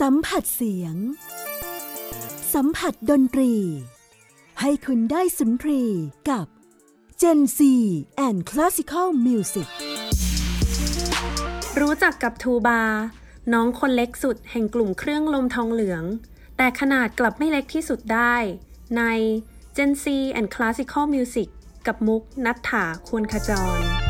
สัมผัสเสียง สัมผัสดนตรี ให้คุณได้สุนทรีกับ Gen C and Classical Music รู้จักกับทูบา น้องคนเล็กสุดแห่งกลุ่มเครื่องลมทองเหลือง แต่ขนาดกลับไม่เล็กที่สุดได้ ใน Gen C and Classical Music กับมุกนัฐถาควรขจร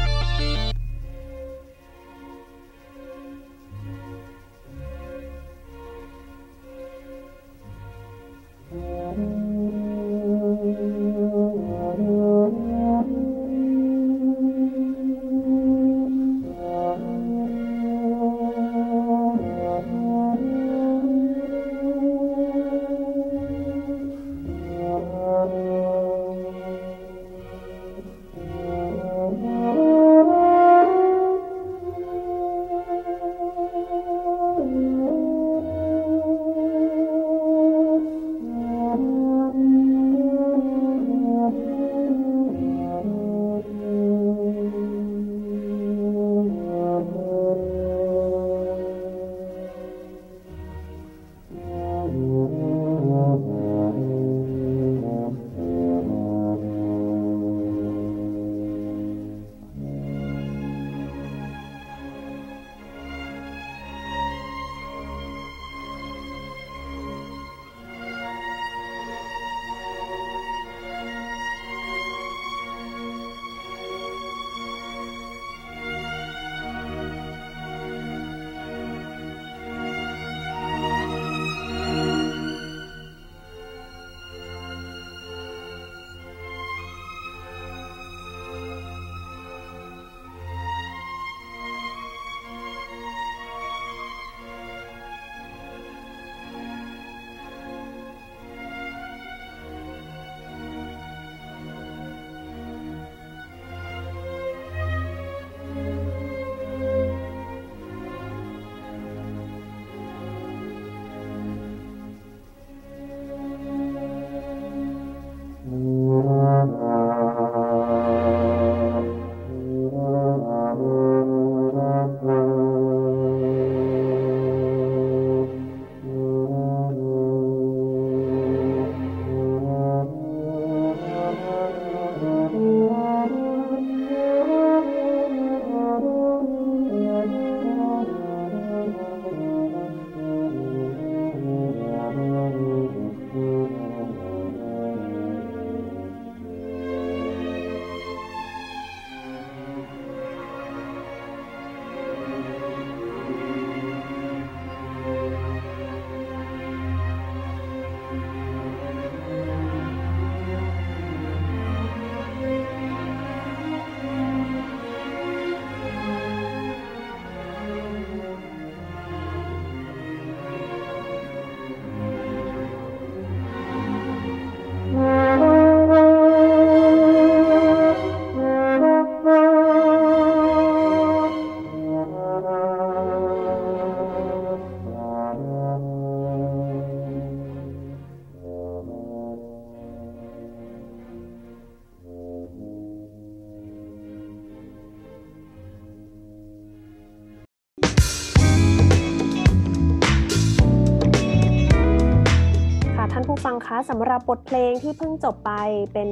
บทเพลงที่เพิ่งจบไปเป็น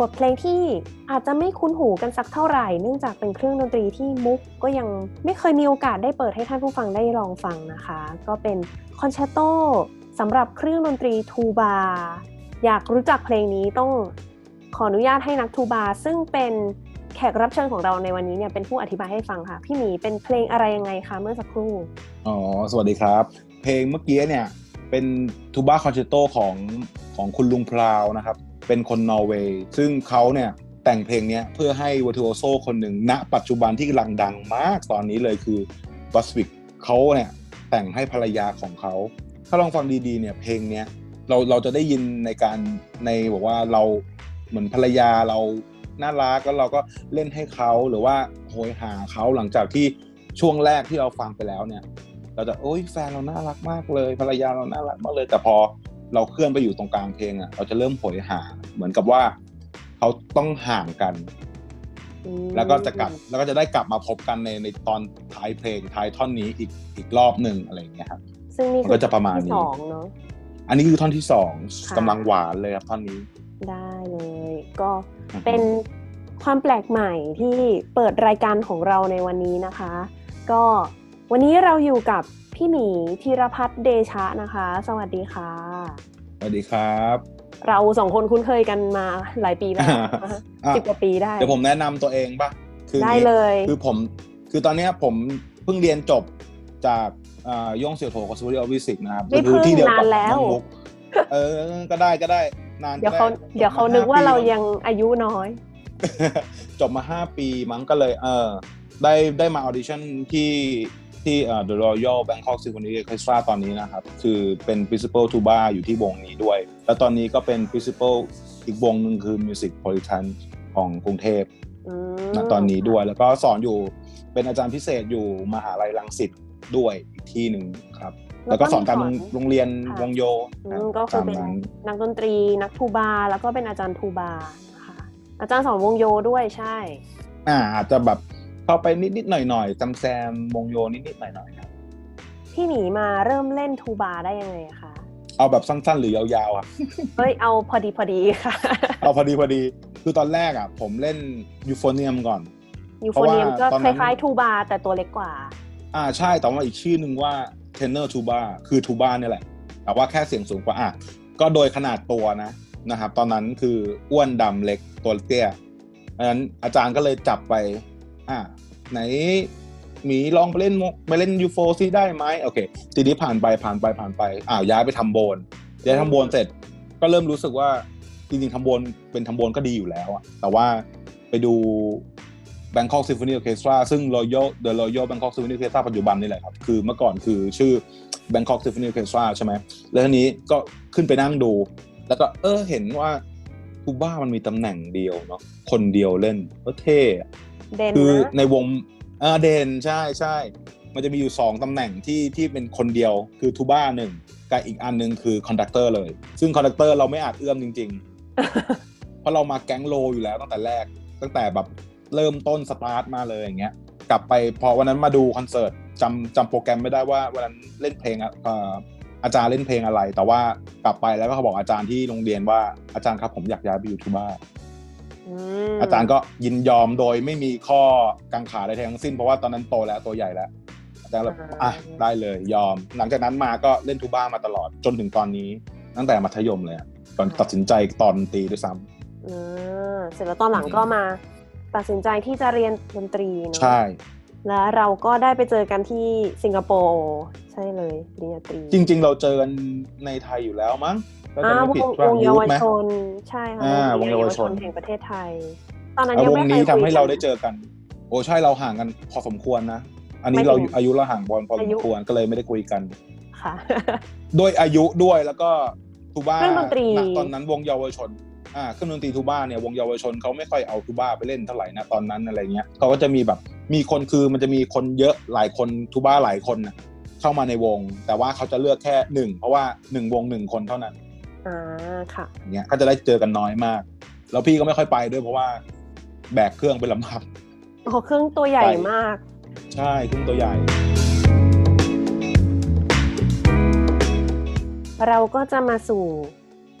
บทเพลงที่อาจจะไม่คุ้นหูกันสักเท่าไหร่ เนื่องจากเป็นเครื่องดนตรีที่มุกก็ยังไม่เคยมีโอกาสได้เปิดให้ท่านผู้ฟังได้ลองฟังนะคะ ก็เป็นคอนแชตโตสำหรับเครื่องดนตรีทูบา อยากรู้จักเพลงนี้ต้องขออนุญาตให้นักทูบา ซึ่งเป็นแขกรับเชิญของเราในวันนี้เนี่ยเป็นผู้อธิบายให้ฟังค่ะ พี่หมีเป็นเพลงอะไรยังไงคะเมื่อสักครู่ อ๋อ สวัสดีครับ เพลงเมื่อกี้เนี่ย เป็นทูบ้าคอนแชตโตของของคุณลุงพราวนะครับ เป็นคนนอร์เวย์ ซึ่งเขาเนี่ยแต่งเพลงนี้เพื่อให้ว i ทูโอโซคนหนึ่งณ ปัจจุบันที่กำลังดังมากตอนนี้เลยคือบัสวิกเขาเนี่ยแต่งให้ภรรยาของเขา ถ้าลองฟังดีๆเนี่ยเพลงเนี้ยเราเราจะได้ยินในการในบอกว่าเราเหมือนภรรยาเราน่ารักแล้วเราก็เล่นให้เขาหรือว่าโหยหาเขาหลังจากที่ช่วงแรกที่เราฟังไปแล้วเนี่ย เราจะโอ้ยแฟนเราน่ารักมากเลย ภรรยาเราน่ารักมากเลย แต่พอเราเคลื่อนไปอยู่ตรงกลางเพลงอะเราจะเริ่มโหยหา เหมือนกับว่าเขาต้องห่างกันอืมแล้วก็จะกลับแล้วก็จะได้กลับมาพบกันในในตอนท้ายเพลงท้ายท่อนนี้อีกอีกรอบหนึ่งอะไรอย่างเงี้ยครับซึ่งนี่มันคืก็จะประมาณที่นี้สองเนาะอันนี้คือท่อนที่สองค่ะกำลังหวานเลยครับท่อนนี้ ได้เลย ก็เป็นความแปลกใหม่ที่เปิดรายการของเราในวันนี้นะคะ ก็ วันนี้เราอยู่กับพี่หมีธีรพัฒน์เดชะนะคะ สวัสดีค่ะ สวัสดีครับ เราสองคนคุ้นเคยกันมาหลายปีแล้วอะสิบกว่าปีได้ เดี๋ยวผมแนะนำตัวเองปะคือได้งี้เลย คือผม คือตอนเนี้ยผมเพิ่งเรียนจบจากอ่าย่งเสี่ยวโถกับสุริยวิสิกนะครับไม่ก็คืที่เดียวกับเพิ่งนานแล้วน้องมุกเออ ก็ได้ก็ได้ นานเดี๋ยวก็เขาไเดี๋ยวเขาจบมนึกว่าห้เราปียังอายุน้อย จบมาห้าปีมั้งก็เลย เออ ได้ได้มาออดิชั่นที่ ที่เอ่อ The Royal Bangkok Symphony Orchestra ตอนนี้นะครับ คือเป็น principal tuba อยู่ที่วงนี้ด้วย แล้วตอนนี้ก็เป็น principal อีกวงหนึ่งคือ Music Politan ของกรุงเทพอืมณตอนนี้ด้วยแล้วก็สอนอยู่เป็นอาจารย์พิเศษอยู่มหาลัยรังสิตด้วยอีกที่หนึ่งครับ แล้วก็สอนตามโรงโรงเรียนค่ะวงโยอืรับมก็คือตามเป็นนั้นนักดนตรีนักทูบา แล้วก็เป็นอาจารย์ทูบานะคะอาจารย์สอนวงโยด้วยใช่ อ่าอาจจะแบบ เข้าไปนิดนิดๆหน่อยหน่อยๆจำแซมวงโยนิดนิดๆหน่อยหน่อยๆครับพี่หมีมาเริ่มเล่นทูบาได้ยังไงคะเอาแบบสั้นๆ หรือยาวๆอะเฮ้ยเอาพอดีพอดีค่ะ เอาพอดีพอดีคือตอนแรกอะ ผมเล่นยูโฟเนียมก่อนยูเพโฟราะว่าเนียมก็ตอนคนั้นล้ายๆทูบาแต่ตัวเล็กกว่า อ่าใช่แต่ว่าอีกชื่อหนึ่งว่าเทนเนอร์ทูบาคือทูบาเนี่ยแหละ แต่ว่าแค่เสียงสูงกว่าอะก็โดยขนาดตัวนะนะครับ ตอนนั้นคืออ้วนดำเล็กตัวเตี้ยอันนั้นอาจารย์ก็เลยจับไป อะไหนหมีลองไปเล่นมุกไปเล่นยูโฟซิได้ไหมโอเค ทีนี้ผ่านไปผ่านไปผ่านไปอ้าวย้ายไปทำโบนย้ายทำโบนเสร็จ ก็เริ่มรู้สึกว่าจริงๆทำโบนเป็นทำโบนก็ดีอยู่แล้วอะแต่ว่าไปดู Bangkok Symphony Orchestra ซึ่ง Royal The Royal Bangkok Symphony Orchestra ปัจจุบันนี่แหละครับ คือเมื่อก่อนคือชื่อ Bangkok Symphony Orchestra ใช่ไหมแล้วทีนี้ก็ขึ้นไปนั่งดู แล้วก็เออเห็นว่าทูบ้ามันมีตำแหน่งเดียวเนาะคนเดียวเล่นก็เท่ เด่นคือนะในวงอ่าเด่นใช่ใช่มันจะมีอยู่สองตำแหน่งที่ที่เป็นคนเดียวคือทูบ้าหนึ่งกับอีกอันหนึ่งคือ conductor เลย ซึ่ง conductor เราไม่อาจเอื้อมจริง ๆ เพราะเรามาแก๊ง low อยู่แล้วตั้งแต่แรก ตั้งแต่แบบเริ่มต้นสตาร์ทมาเลยอย่างเงี้ย กลับไปพอวันนั้นมาดูคอนเสิร์ตจำจำโปรแกรมไม่ได้ว่าวันนั้นเล่นเพลงอะเอ่ออาจารย์เล่นเพลงอะไร แต่ว่ากลับไปแล้วก็เขาบอกอาจารย์ที่โรงเรียนว่าอาจารย์ครับผมอยากย้ายไปอยู่ทูบ้า อาจารย์ก็ยินยอมโดยไม่มีข้อกังขาใดๆทั้งสิ้นเพราะว่าตอนนั้นโตแล้วตัวใหญ่แล้วอาจารย์แบบอะได้เลยยอม หลังจากนั้นมาก็เล่นทูบ้ามาตลอดจนถึงตอนนี้ ตั้งแต่มัธยมเลยอะก่อนตัดสินใจตอนดนตรีด้วยซ้ำอ่าเสร็จแล้วตอนหลังก็มา ตัดสินใจที่จะเรียนดนตรีเนาะใช่แล้วเราก็ได้ไปเจอกันที่สิงคโปร์ใช่เลยปริญญาตรีจริง ๆ เราเจอกันในไทยอยู่แล้วมั้ง ถ้าอ่าจะไม่วผิดงว่าวงยูเยาวทไหมชนใช่ค่ะอ่าวงเยาวชนแห่งประเทศไทย ตอนนั้นอะยังวไม่งเคนี้ยทำคุยให้กัเรานได้เจอกัน โอ้ใช่เราห่างกันพอสมควรนะ อันนี้เราไม่ถึงอายุเราห่างบอลพอสอามยุควรก็เลยไม่ได้คุยกันค่ะด้วยอายุด้วยแล้วก็ทูบ้าเครื่องดนตรีณตอนนั้นวงเยาวชนอ่าเครื่องดนตรีทูบ้าเนี่ยวงเยาวชนเขาไม่ค่อยเอาทูบ้าไปเล่นเท่าไหร่นะตอนนั้นอะไรเงี้ยเขาก็จะมีแบบมีคนคือมันจะมีคนเยอะหลายคนทูบ้าหลายคนนะเข้ามาในวง แต่ว่าเขาจะเลือกแค่หนึ่งเพราะว่าหนึ่งวงหนึ่งคนเท่านั้น อ่าค่ะอย่างเงี้ยก็จะได้เจอกันน้อยมาก แล้วพี่ก็ไม่ค่อยไปด้วยเพราะว่าแบกเครื่องไปลำบากโอ้โหเครื่องตัวใหญ่ไปมาก ใช่เครื่องตัวใหญ่ เราก็จะมาสู่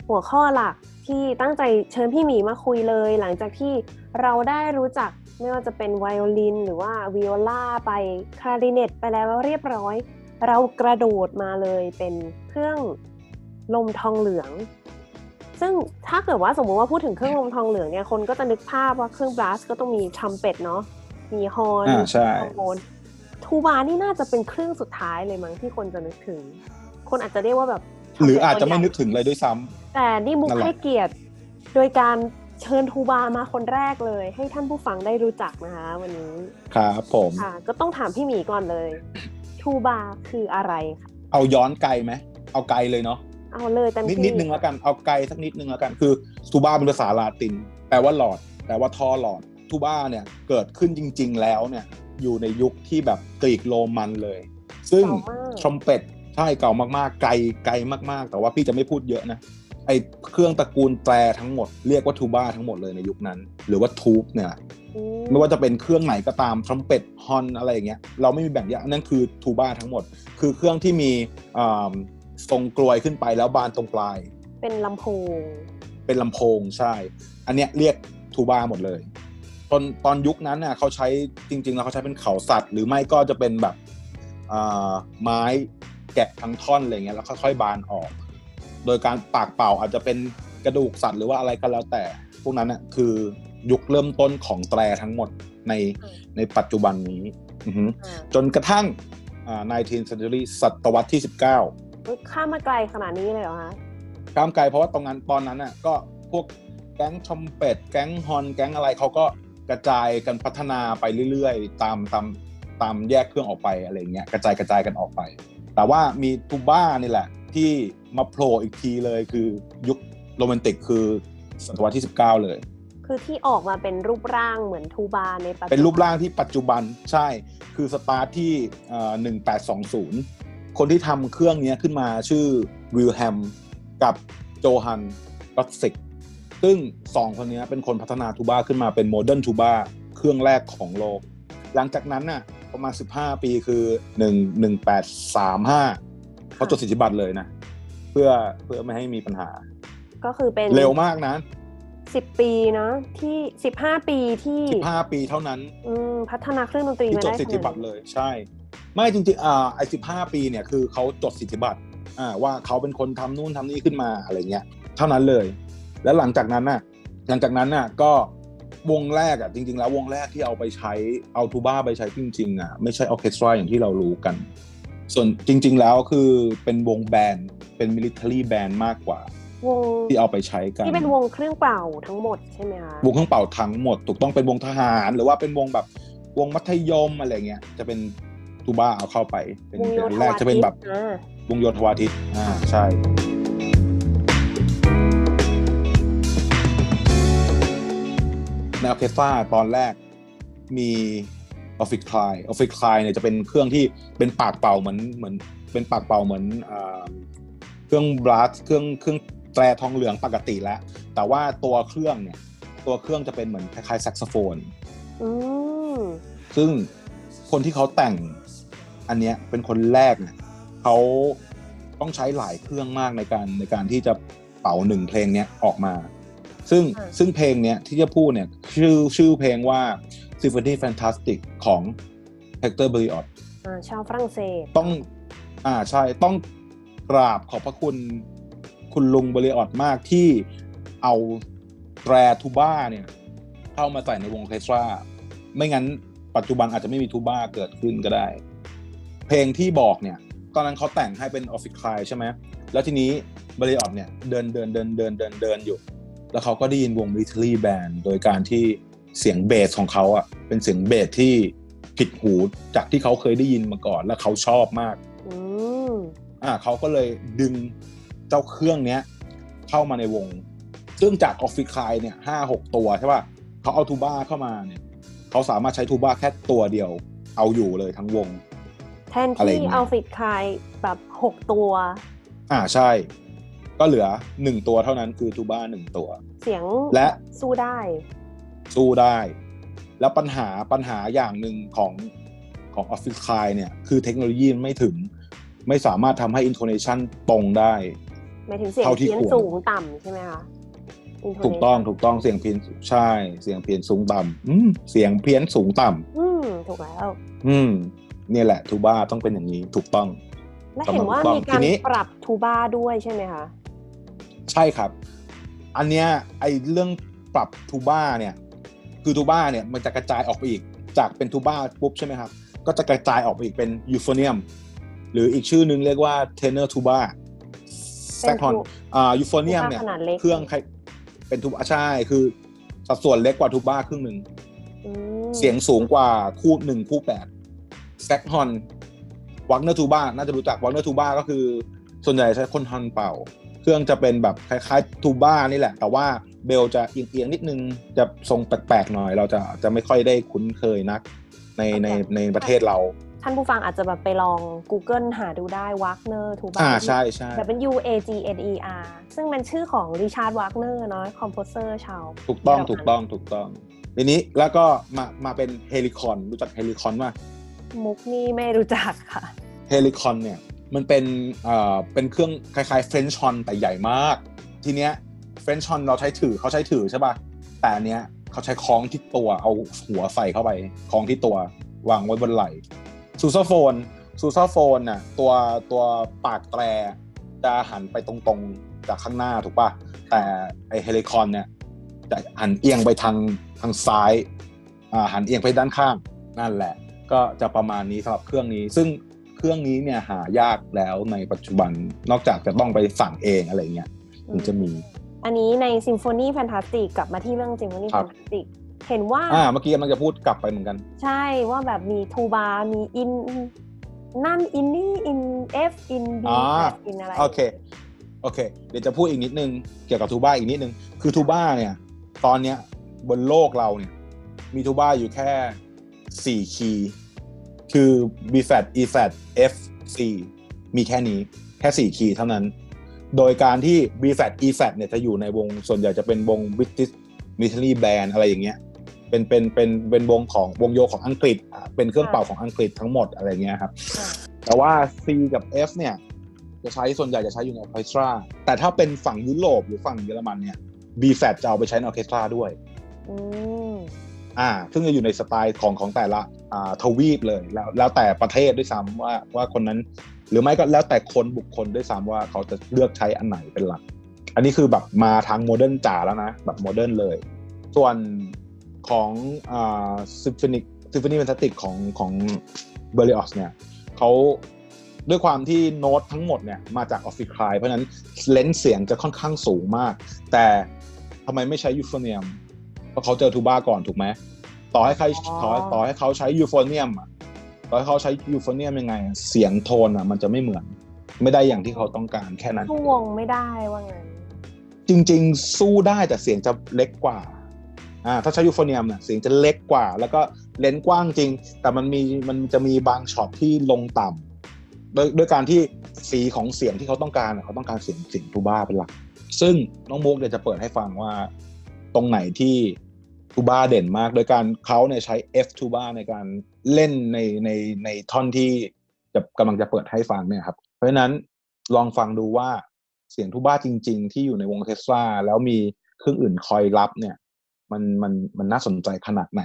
หัวข้อหลักที่ตั้งใจเชิญพี่หมีมาคุยเลย หลังจากที่เราได้รู้จักไม่ว่าจะเป็นไวโอลิน หรือว่าวิโอลาไปคลาริเนตไปแล้วเรียบร้อย เรากระโดดมาเลยเป็นเครื่อง ลมทองเหลือง ซึ่งถ้าเกิดว่าสมมุติว่าพูดถึงเครื่องลมทองเหลืองเนี่ยคนก็จะนึกภาพว่าเครื่อง brass ก็ต้องมีทรัมเป็ตเนาะมีฮอร์นอ่าใช่มีทรอมโบนทูบานี่น่าจะเป็นเครื่องสุดท้ายเลยมั้งที่คนจะนึกถึง คนอาจจะเรียกว่าแบบ หรืออาจจะไม่นึกถึงเลยด้วยซ้ำแต่นี่มุกนั่นแหละให้เกียรติโดยการเชิญทูบามาคนแรกเลย ให้ท่านผู้ฟังได้รู้จักนะคะ วันนี้ครับผมค่ะก็ต้องถามพี่หมีก่อนเลยทูบาคืออะไรคะเอาย้อนไกลไหมเอาไกลเลยเนาะ เอาเลยเต็มนิดที่นิดนึงแล้วกันเอาไกลสักนิดนึงแล้วกันคือทูบ้าเป็นภาษาลาติน แปลว่าหลอด แปลว่าท่อหลอดทูบ้าเนี่ยเกิดขึ้นจริง ๆ แล้วเนี่ยอยู่ในยุคที่แบบกรีกโรมันเลย ซึ่งเก่ามากทรอมเป็ตใช่เก่ามากๆ ไกลไกลมากๆ แต่ว่าพี่จะไม่พูดเยอะนะไอเครื่องตระกูลแตรทั้งหมดเรียกว่าทูบ้าทั้งหมดเลยในยุคนั้น หรือว่าทูบเนี่ยอืไม่ว่าจะเป็นเครื่องไหนก็ตามทรัมเป็ตฮอนอะไรอย่างเงี้ยเราไม่มีแบ่งแยกนั่นคือทูบ้าทั้งหมด คือเครื่องที่มีอ่า ทรงกลวยขึ้นไปแล้วบานตรงปลาย เป็นลำโพง เป็นลำโพงใช่ อันเนี้ยเรียกทูบ้าหมดเลย ตอนตอนยุคนั้นน่ะเขาใช้จริง ๆ แล้วเขาใช้เป็นเขาสัตว์ หรือไม่ก็จะเป็นแบบอ่าไม้แกะทั้งท่อนอะไรเงี้ยแล้วค่อยๆบานออก โดยการปากเป่าอาจจะเป็นกระดูกสัตว์หรือว่าอะไรก็แล้วแต่ พวกนั้นน่ะคือยุคเริ่มต้นของแตรทั้งหมดในอืมในปัจจุบันนี้อือหืออ่าจนกระทั่งอ่า 19th century ศตวรรษที่ 19 ข้ามมาไกลขนาดนี้เลยเหรอคะข้ามไกลเพราะว่าตรงนั้นตอนนั้นน่ะก็พวกแก๊งชอมเป็ดแก๊งฮอนแก๊งอะไรเขาก็กระจายกันพัฒนาไปเรื่อยๆ ตามตามตามแยกเครื่องออกไปอะไรเงี้ยกระจายกระจายกันออกไป แต่ว่ามีทูบ้านี่แหละ ที่มาโผล่อีกทีเลยคือยุคโรแมนติกคือศตวรรษที่ 19 เลย คือที่ออกมาเป็นรูปร่างเหมือนทูบาในปัจจุบันเป็นรูปร่างที่ปัจจุบันใช่คือสตาร์ทที่เอ่อ1820 คนที่ทำเครื่องเนี้ยขึ้นมาชื่อวิลเฮล์มกับโจฮัน มอริตซ์ซึ่งสองคนเนี้ยเป็นคนพัฒนาทูบ้าขึ้นมาเป็น modern tuba เครื่องแรกของโลก หลังจากนั้นน่ะประมาณ 15 ปีคือ1 1835เขาจดสิทธิบัตรเลยนะ เพื่อเพื่อไม่ให้มีปัญหา ก็คือเป็นเร็วมากนะสิบปีเนาะที่สิบห้าปีที่15ปีเท่านั้นอืมพัฒนาเครื่องดนตรีที่มาจดได้สิทธิบัตรขนาดนี้เลย ใช่ ไม่จริงๆอ่าไอ้สิบห้าปีเนี่ยคือเขาจดสิทธิบัตรอ่าว่าเขาเป็นคนทำนู่นทำนี่ขึ้นมาอะไรเงี้ยเท่านั้นเลย แล้วหลังจากนั้นน่ะหลังจากนั้นน่ะก็วงแรกอะจริง ๆ แล้ววงแรกที่เอาไปใช้เอาทูบ้าไปใช้จริงๆอะไม่ใช่ออร์เคสตราอย่างที่เรารู้กัน ส่วนจริง ๆ แล้วคือเป็นวง band เป็นมิลิเ a อรี่แบนด์มากกว่าวงที่เอาไปใช้กันที่เป็นวงเครื่องเป่าทั้งหมดใช่ไหมคะวงเครื่องเป่าทั้งหมด ถูกต้องเป็นวงทหาร หรือว่าเป็นวงแบบวงมัธยมอะไรเงี้ยจะเป็น ทูบ้าเอาเข้าไป เป็นวงโยเป็นธแรวากจะเป็นแบบอ่าวงโยธวาทิตอ่าใช่ในออร์เคสตราตอนแรกมี ophicleide ophicleide เนี่ยจะเป็นเครื่องที่เป็นปากเป่าเหมือนเหมือน เป็นปากเป่าเหมือนอ่าเครื่อง brass เครื่องเครื่องแตรทองเหลืองปกติแล้ว แต่ว่าตัวเครื่องเนี่ย ตัวเครื่องจะเป็นเหมือนคล้ายๆแซกโซโฟนอืมซึ่งคนที่เขาแต่ง อันเนี้ยเป็นคนแรกเนี่ยเขาต้องใช้หลายเครื่องมากในการในการที่จะเป่าหนึ่งเพลงเนี้ยออกมา ซึ่งซึ่งเพลงเนี้ยที่จะพูดเนี่ยชื่อชื่อเพลงว่า Symphony Fantastic ของ Hector Berlioz อ่าชาวฝรั่งเศสต้องอ่าใช่ต้องกราบขอบพระคุณคุณลุงเบริออดมากที่เอาแตรทูบ้าเนี่ย เข้ามาใส่ในวงออร์เคสตราไม่งั้นปัจจุบันอาจจะไม่มีทูบ้าเกิดขึ้นก็ได้ เพลงที่บอกเนี่ย ตอนนั้นเขาแต่งให้เป็นออฟฟิศคลายใช่ไหมแล้วทีนี้เบริออดเนี่ยเดินเดินเดินเดินเดินเดินอยู่ แล้วเขาก็ได้ยินวงมิท i รี่แบนโดยการที่เสียงเบสของเขาอะเป็นเสียงเบสที่ผิดหูจากที่เขาเคยได้ยินมาก่อน แล้วเขาชอบมากอืมอ่าเขาก็เลยดึงเจ้าเครื่องเนี้ย เข้ามาในวง ซึ่งจากออฟฟิศคลายเนี่ยห้าหกตัวใช่ป่ะเขาเอาทูบ้าเข้ามาเนี่ยเขาสามารถใช้ทูบ้าแค่ตัวเดียว เอาอยู่เลยทั้งวง แทนที่อะไรอย่างเงี้ย ophicleide แบบหกตัว อ่าใช่ ก็เหลือหนึ่งตัวเท่านั้นคือทูบ้าหนึ่งตัว เสียงและสู้ได้ สู้ได้ แล้วปัญหาปัญหาอย่างหนึ่งของของ ophicleide เนี่ย คือเทคโนโลยีไม่ถึง ไม่สามารถทำให้ intonation ตรงได้หมายถึงเสียงเท่าที่เพี้ยนควรสูงต่ำใช่ไหมคะถูกต้องถูกต้องเสียงเพี้ยนใช่ เสียงเพี้ยนสูงต่ำอืมเสียงเพี้ยนสูงต่ำอืมถูกแล้ว อืม เนี่ยแหละทูบ้าต้องเป็นอย่างนี้ถูกต้องและเห็นว่าถูกต้องมีการทีนี้ปรับทูบ้าด้วยใช่ไหมคะใช่ครับ อันเนี้ยไอเรื่องปรับทูบ้าเนี่ยคือทูบ้าเนี่ยมันจะกระจายออกไปอีกจากเป็นทูบ้าปุ๊บใช่ไหมครับ ก็จะกระจายออกไปอีกเป็นยูโฟเนียมหรืออีกชื่อนึงเรียกว่า tenor tubaแซเป็นคอนทูอ่ายูโฟเนียมเนี่ยขนาดเล็กเครื่องใครเป็นทูบ้าใช่คือสัดส่วนเล็กกว่าทูบ้าครึ่งหนึ่งอืมเสียงสูงกว่าคู่หนึ่งคู่แปด แซกฮอนวักเนอร์ทูบ้าน่าจะรู้จักวักเนอร์ทูบ้าก็คือ ส่วนใหญ่ใช้คนฮอนเป่า เครื่องจะเป็นแบบคล้ายๆทูบ้านี่แหละ แต่ว่าเบลจะเอียงๆนิดนึงจะทรงแปลกๆหน่อย เราจะจะไม่ค่อยได้คุ้นเคยนัก ในในในประเทศเรา ท่านผู้ฟังอาจจะแบบไปลอง Google หาดูได้ Wagner tuba อ่าใช่ใช่ W A G N E R ซึ่งเป็นชื่อของริชาร์ดวากเนอร์เนาะ composer ชาวถูกต้องเยอรมันถูกต้องถูกต้องทีนี้แล้วก็มามาเป็น helicon รู้จัก helicon ป่ะ มุกนี่ไม่รู้จักค่ะ helicon เนี่ยมันเป็นเอ่อเป็นเครื่องคล้ายๆ French horn แต่ใหญ่มาก ทีเนี้ย French horn เราใช้ถือเขาใช้ถือใช่ป่ะแต่อันเนี้ยเขาใช้คล้องที่ตัวเอาหัวใส่เข้าไปคล้องที่ตัววางไว้บนไหล่ sousaphone sousaphone น่ะตัวตัวปากแตรจะหันไปตรงๆจากข้างหน้าถูกป่ะแต่ไอ helicon เนี่ยจะหันเอียงไปทางทางซ้ายอ่าหันเอียงไปด้านข้างนั่นแหละ ก็จะประมาณนี้สำหรับเครื่องนี้ ซึ่งเครื่องนี้เนี่ยหายากแล้วในปัจจุบันนอกจากจะต้องไปสั่งเองอะไรเงี้ยถึงจะมี อันนี้ในซิมโฟนี fantastic กลับมาที่เรื่องซิมโฟนี fantastic ครับนตาสติกเห็นว่าอ่าเมื่อกี้มันจะพูดกลับไปเหมือนกัน ใช่ว่าแบบมีทูบา มี in นั่น in นี่ in F in B อ่า in อะไรโอเคโอเค เดี๋ยวจะพูดอีกนิดนึงเกี่ยวกับทูบ้าอีกนิดนึง คือทูบ้าเนี่ย ตอนเนี้ยบนโลกเราเนี่ย มีทูบ้าอยู่แค่สี่คีย์ คือ B flat E flat F C มีแค่นี้แค่สี่คีย์เท่านั้น โดยการที่ B flat E flat เนี่ยจะอยู่ในวงส่วนใหญ่จะเป็นวง British Military Band อะไรอย่างเงี้ยเป็นเป็นเป็นเป็นวงของวงโยของอังกฤษอะเป็นเครื่องเป่าของอังกฤษทั้งหมดอะไรเงี้ยครับอ่าแต่ว่า C กับ F เนี่ย จะใช้ส่วนใหญ่จะใช้อยู่ในออร์เคสตราแต่ถ้าเป็นฝั่งยุโรปหรือฝั่งเยอรมันเนี่ย B flat จะเอาไปใช้ในออร์เคสตราด้วยอืมอ่าซึ่งจะอยู่ในสไตล์ของของแต่ละอ่า ทวีปเลยแล้วแล้วแต่ประเทศด้วยซ้ำว่าว่าคนนั้น หรือไม่ก็แล้วแต่คนบุคคลด้วยซ้ำว่าเขาจะเลือกใช้อันไหนเป็นหลัก อันนี้คือแบบมาทาง modern จ๋าแล้วนะแบบ modern เลย ส่วนของ symphonic ซิมโฟนี fantastic ของของเบอร์ลิออสเนี่ยเขาด้วยความที่โน้ตทั้งหมดเนี่ยมาจาก ophicleide เพราะฉะนั้น range เสียงจะค่อนข้างสูงมาก แต่ทำไมไม่ใช้ยูโฟเนียม เพราะเขาเจอทูบ้าก่อนถูกไหม ต่อให้ใครอ๋อต่อต่อให้เขาใช้ยูโฟเนียมอะต่อให้เขาใช้ยูโฟเนียมยังไงอะเสียงโทนอะ มันจะไม่เหมือน ไม่ได้อย่างที่เขาต้องการแค่นั้นสู้วงไม่ได้ว่างั้นจริง ๆ สู้ได้แต่เสียงจะเล็กกว่าอ่าถ้าใช้ยูโฟเนียมเนี่ยเสียงจะเล็กกว่า แล้วก็ range กว้างจริง แต่มันมีมันจะมีบางช็อตที่ลงต่ำโดยด้วยการที่สีของเสียงที่เขาต้องการอะเขาต้องการเสียงเสียงทูบ้าเป็นหลัก ซึ่งน้องมุกเดี๋ยวจะเปิดให้ฟังว่าตรงไหนที่ ทูบ้าเด่นมาก โดยการเขาเนี่ยใช้ F ทูบ้าในการเล่นในในในท่อนที่จะกำลังจะเปิดให้ฟังเนี่ยครับ เพราะฉะนั้นลองฟังดูว่าเสียงทูบ้าจริง ๆ ที่อยู่ในวงออร์เคสตราแล้วมีเครื่องอื่นคอยรับเนี่ย มันมันมันน่าสนใจขนาดไหน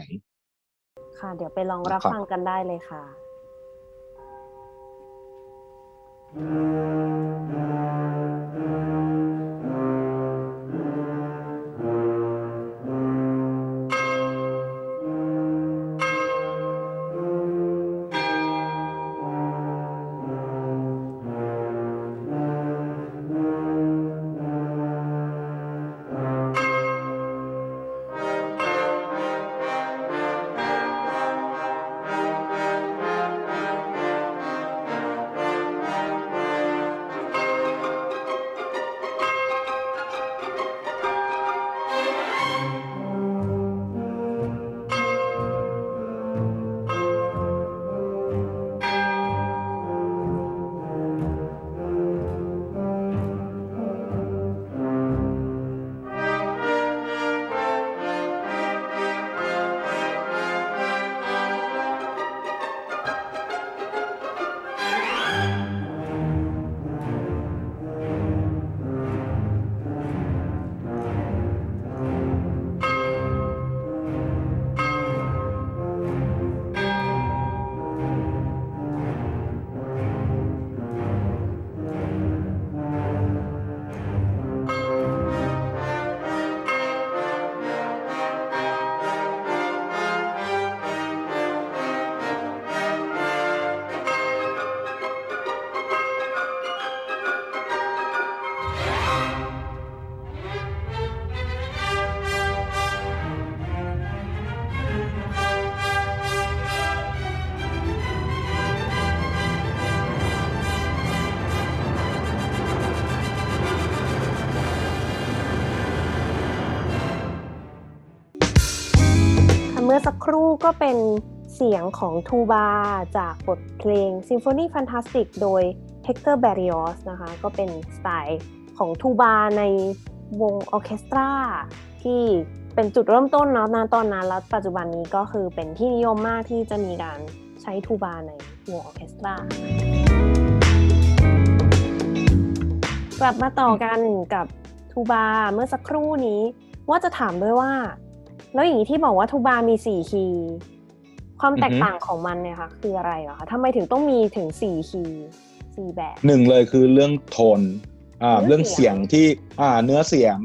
ค่ะ เดี๋ยวไปลองรับครับฟังกันได้เลยค่ะค่ะ ก็เป็นเสียงของทูบาจากบทเพลง Symphony Fantastic โดย Hector Berlioz นะคะ ก็เป็นสไตล์ของทูบาในวงออเคสตราที่เป็นจุดเริ่มต้นเนาะนตอนนั้นแล้วปัจจุบันนี้ก็คือเป็นที่นิยมมากที่จะมีการใช้ทูบาในวงออเคสตรากลับมาต่อกันกับทูบาเมื่อสักครู่นี้ ว่าจะถามด้วยว่า แล้วอย่างนี้ที่บอกว่าทูบามีสี่คีย์ความแตกต่างของมันเนี่ยค่ะ คืออะไรเหรอคะทำไมถึงต้องมีถึงสี่คีย์สี่แบบหนึ่งเลยคือเรื่องโทนอ่าเนื้เรื่องเสีเสียงที่อ่าเนื้อเสียง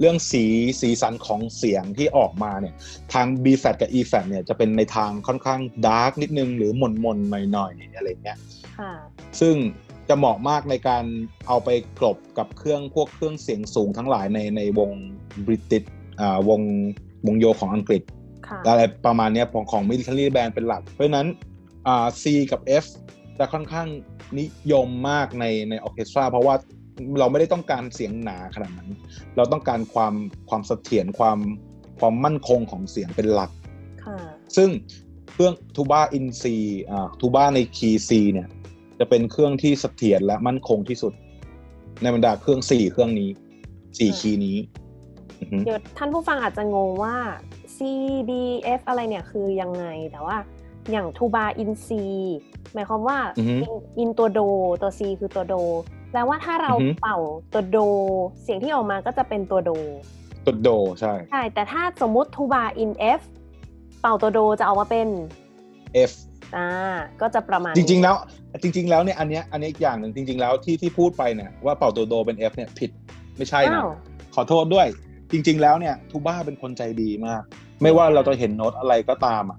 เรื่องสีสีสันของเสียงที่ออกมาเนี่ย ทาง B flat กับ E flat เนี่ยจะเป็นในทางค่อนข้าง dark นิดนึง หรือหม่นหม่นๆหน่อยๆอะไรเงี้ยค่ะซึ่งจะเหมาะมากในการเอาไปกลบกับเครื่องพวกเครื่องเสียงสูงทั้งหลายในในวง British อ่าวง วงโยของอังกฤษค่ะอะไรประมาณเนี้ยของของ military band เป็นหลัก เพราะฉะนั้นอ่า C กับ F จะค่อนข้างนิยมมากในในออร์เคสตราเพราะว่าเราไม่ได้ต้องการเสียงหนาขนาดนั้น เราต้องการความความเสถียรความความมั่นคงของเสียงเป็นหลักค่ะซึ่งเครื่องทูบ้า in Cอ่าทูบ้าในคีย์ C เนี่ย จะเป็นเครื่องที่เสถียรและมั่นคงที่สุด ในบรรดาเครื่องสี่เครื่องนี้สี่ค่ะคีย์นี้อือฮึ เดี๋ยวท่านผู้ฟังอาจจะงงว่า C D F อะไรเนี่ยคือยังไงแต่ว่าอย่างทูบา in C หมายความว่าอือฮึ in ตัวโดตัว C คือตัวโดแปลว่าถ้าเราอือฮึเป่าตัวโด เสียงที่ออกมาก็จะเป็นตัวโด ตัวโดใช่ใช่แต่ถ้าสมมุติทูบา in F เป่าตัวโดจะออกมาเป็น F อ่าก็จะประมาณจริงๆนี้แล้ว จริง ๆ แล้วเนี่ยอันเนี้ยอันเนี้ยอีกอย่างหนึ่งจริง ๆ แล้วที่ที่พูดไปเนี่ยว่าเป่าตัวโดเป็น F เนี่ยผิดไม่ใช่นะอ้าวขอโทษด้วย จริง ๆ แล้วเนี่ยทูบ้าเป็นคนใจดีมาก ไม่ว่าเราจะเห็นโน้ตอะไรก็ตามอะ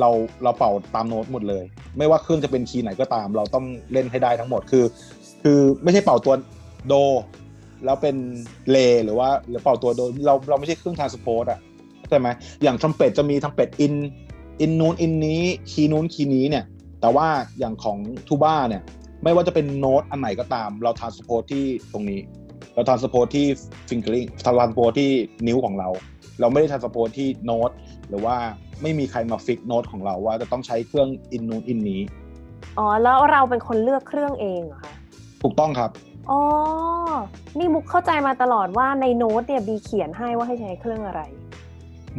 เราเราเป่าตามโน้ตหมดเลย ไม่ว่าเครื่องจะเป็นคีย์ไหนก็ตาม เราต้องเล่นให้ได้ทั้งหมดคือ คือไม่ใช่เป่าตัวโด แล้วเป็นเลหรือว่าหรือเป่าตัวโดเราเราไม่ใช่เครื่อง transpose อะเข้าใจไหมอย่างทรัมเป็ตจะมีทรัมเป็ต in in นู้น in นี้คีย์นู้นคีย์นี้เนี่ย แต่ว่าอย่างของทูบ้าเนี่ย ไม่ว่าจะเป็นโน้ตอันไหนก็ตาม เรา transpose ที่ตรงนี้ เรา transpose ที่ fingering transpose ที่นิ้วของเรา เราไม่ได้ transpose ที่โน้ตหรือว่าไม่มีใครมา fix โน้ตของเราว่าจะต้องใช้เครื่อง in นู้น in นี้ อ๋อ แล้วเราเป็นคนเลือกเครื่องเองเหรอคะ ถูกต้องครับ อ๋อ นี่มุกเข้าใจมาตลอดว่าในโน้ตเนี่ยบีเขียนให้ว่าให้ใช้เครื่องอะไร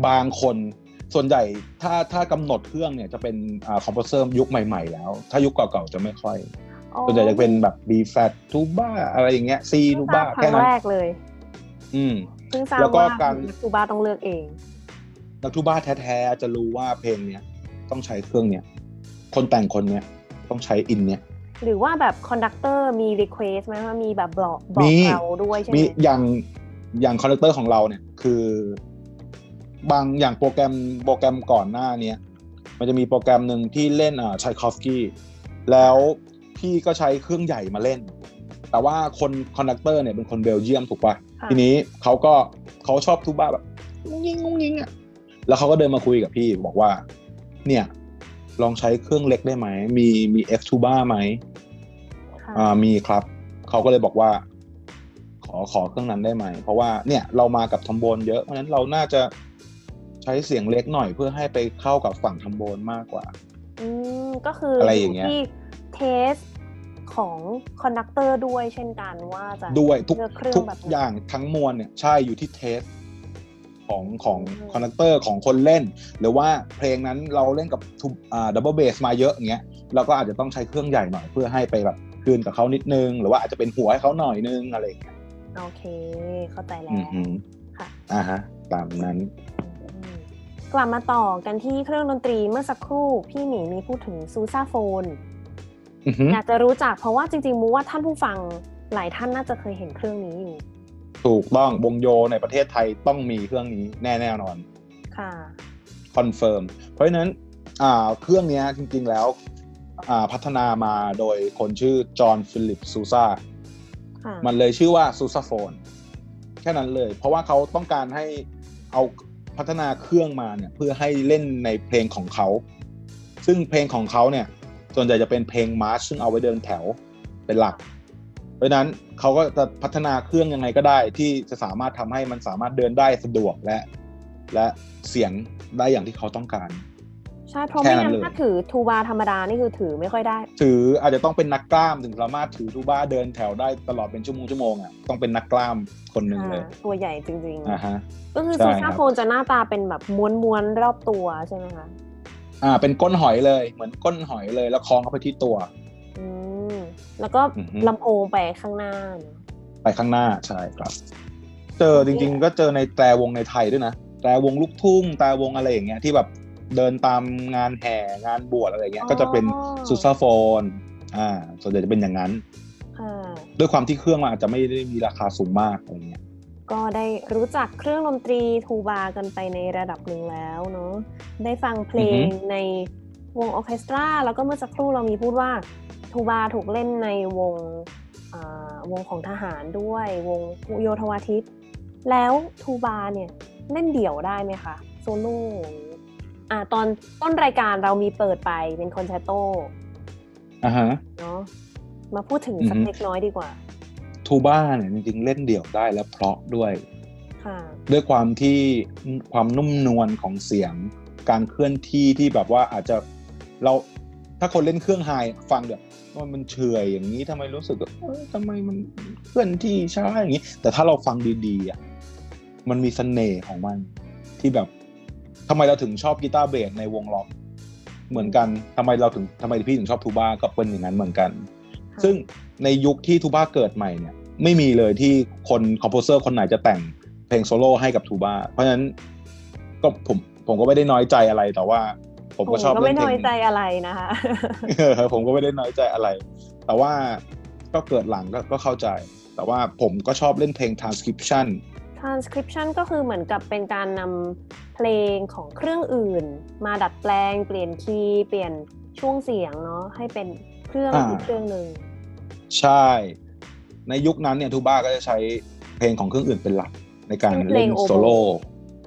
บางคนส่วนใหญ่ถ้าถ้ากำหนดเครื่องเนี่ยจะเป็นอ่าคอมโพเซอร์ยุคใหม่ ๆ แล้ว ถ้ายุคเก่าๆจะไม่ค่อยอ๋อ ส่วนใหญ่จะเป็นแบบ B flat tuba อะไรอย่างเงี้ย C เพิ่ง tuba ทราบคแค่รั้งนั้นแรกเลย อืมเพิ่งทราบแล้วก็ว่าการนักทูบาต้องเลือกเองนักทูบ้าแท้ๆจะรู้ว่าเพลงเนี้ยต้องใช้เครื่องเนี้ยคนแต่งคนเนี้ยต้องใช้ in เนี้ยหรือว่าแบบ conductor มี request ไหมว่ามีแบบบอกบอมีกเราด้วยใช่ไหมมีอย่างอย่าง conductor ของเราเนี่ยคือบางอย่างโปรแกรมโปรแกรมก่อนหน้าเนี้ยมันจะมีโปรแกรมหนึ่งที่เล่นอ่าชัยคอฟสกี้แล้ว พี่ก็ใช้เครื่องใหญ่มาเล่น แต่ว่าคน conductor เนี่ยเป็นคนเบลเยียมถูกป่ะค่ะ ทีนี้เขาก็เขาชอบทูบ้าแบบงุ้งยิงงุ้งยิงอะ แล้วเขาก็เดินมาคุยกับพี่บอกว่า เนี่ย ลองใช้เครื่องเล็กได้ไหม มีมี F ทูบ้าไหมค่ะอ่ามีครับเขาก็เลยบอกว่า ขอขอเครื่องนั้นได้ไหม เพราะว่าเนี่ยเรามากับทรอมโบนเยอะเพราะฉะนั้นเราน่าจะใช้เสียงเล็กหน่อยเพื่อให้ไปเข้ากับฝั่งทรอมโบนมากกว่า อืมก็คือออะไรอย่างเงี้ยที่ taste ของ conductor ด้วยเช่นกันว่าจะด้วยทุกเลือกเครื่องทุกแบบไหนอย่างทั้งมวลเนี่ยใช่อยู่ที่ taste ของของอืม conductor ของคนเล่น หรือว่าเพลงนั้นเราเล่นกับทุบอ่าดับเบิลเบสมาเยอะอย่างเงี้ยเราก็อาจจะต้องใช้เครื่องใหญ่หน่อยเพื่อให้ไปแบบกลืนกับเขานิดนึง หรือว่าอาจจะเป็นหัวให้เขาหน่อยนึงอะไรอย่างเงี้ยโอเค เข้าใจแล้อืวอหือค่ะอ่าฮะตามนั้นอืมกลับมาต่อกันที่เครื่องดนตรีเมื่อสักครู่พี่หมีมีพูดถึงซูซาโฟน อือหืออยากจะรู้จักเพราะว่าจริงๆมูว่าท่านผู้ฟังหลายท่านน่าจะเคยเห็นเครื่องนี้อยู่ ถูกต้องวงโยในประเทศไทยต้องมีเครื่องนี้แน่แน่นอน ค่ะ confirm เพราะฉะนั้นอ่าเครื่องเนี้ยจริงๆแล้วอ่าพัฒนามาโดยคนชื่อจอห์นฟิลิปซูซาค่ะมันเลยชื่อว่าซูซาโฟนแค่นั้นเลย เพราะว่าเขาต้องการให้เอาพัฒนาเครื่องมาเนี่ยเพื่อให้เล่นในเพลงของเขา ซึ่งเพลงของเขาเนี่ย ส่วนใหญ่จะเป็นเพลงมาร์ชซึ่งเอาไว้เดินแถวเป็นหลัก เพราะฉะนั้นเขาก็จะพัฒนาเครื่องยังไงก็ได้ ที่จะสามารถทำให้มันสามารถเดินได้สะดวกและ และเสียงได้อย่างที่เขาต้องการใช่เพราะแค่ไม่นั้นงั้นเลยถ้าถือทูบาธรรมดานี่คือถือไม่ค่อยได้ ถืออาจจะต้องเป็นนักกล้ามถึงสามารถถือทูบ้าเดินแถวได้ตลอดเป็นชั่วโมงชั่วโมงอะต้องเป็นนักกล้ามคนหนึ่งเลยอ่าตัวใหญ่จริงอ่าฮะๆก็คือใช่ซูครัซาบโฟนจะหน้าตาเป็นแบบม้วนๆรอบตัวใช่ไหมคะ อ่า เป็นก้นหอยเลย เหมือนก้นหอยเลย แล้วคล้องเข้าไปที่ตัว อืมแล้วก็อือฮึลำโพงไปข้างหน้าเนอะไปข้างหน้าใช่ครับ เจอจริง ๆ ก็เจอในแตรวงในไทยด้วยนะแตรวงลูกทุ่งแตรวงอะไรอย่างเงี้ยที่แบบเดินตามงานแห่งานบวชอะไรอย่างเงี้ย ก็จะเป็นซูซาโฟน อ่า ส่วนใหญ่จะเป็นอย่างนั้นค่ะด้วยความที่เครื่องมันอาจจะไม่ได้มีราคาสูงมากอะไรเงี้ย ก็ได้รู้จักเครื่องดนตรีทูบากันไปในระดับหนึ่งแล้วเนาะได้ฟังเพลงในวงออร์เคสตรา แล้วก็เมื่อสักครู่เรามีพูดว่าทูบาถูกเล่นในวงอ่าวงของทหารด้วย วงโยธวาทิต แล้วทูบาเนี่ยเล่นเดี่ยวได้ไหมคะโซโล่อย่างนี้อ่าตอนต้นรายการเรามีเปิดไปเป็น concerto อ่าฮะเนาะมาพูดถึงสักอือฮึเล็กน้อยดีกว่า ทูบ้าเนี่ยจริงๆเล่นเดี่ยวได้แล้วเพราะด้วยค่ะด้วยความที่ความนุ่มนวลของเสียง การเคลื่อนที่ที่แบบว่าอาจจะเราถ้าคนเล่นเครื่องไฮฟังแบบว่ามันเฉอยอย่างนี้ทำไมรู้สึกแบบเอ้ยทำไมมันเคลื่อนที่ช้าอย่างนี้ แต่ถ้าเราฟังดีๆอะมันมีเสน่ห์ของมัน ที่แบบทำไมเราถึงชอบกีตาร์เบสในวงล็อก เหมือนกันทำไมเราถึงทำไมพี่ถึงชอบทูบ้าก็เป็นอย่างนั้นเหมือนกันค่ะซึ่งในยุคที่ทูบ้าเกิดใหม่เนี่ย ไม่มีเลยที่คน composer คนไหนจะแต่งเพลงโซโล่ให้กับทูบ้าเพราะฉะนั้นก็ผมผมก็ไม่ได้น้อยใจอะไรแต่ว่า ผมก็ชอบก็เล่ไม่น้อยใจนี้อะไรนะคะเออผมก็ไม่ได้น้อยใจอะไร แต่ว่าก็เกิดหลังก็ก็เข้าใจ แต่ว่าผมก็ชอบเล่นเพลง transcription transcription ก็คือเหมือนกับเป็นการนำเพลงของเครื่องอื่น มาดัดแปลง เปลี่ยนคีย์เปลี่ยนช่วงเสียงเนาะให้เป็นเครื่องอ่าอีกเครื่องหนึ่งใช่ ในยุคนั้นเนี่ยทูบ้าก็จะใช้เพลงของเครื่องอื่นเป็นหลักในการเล่นโซโล่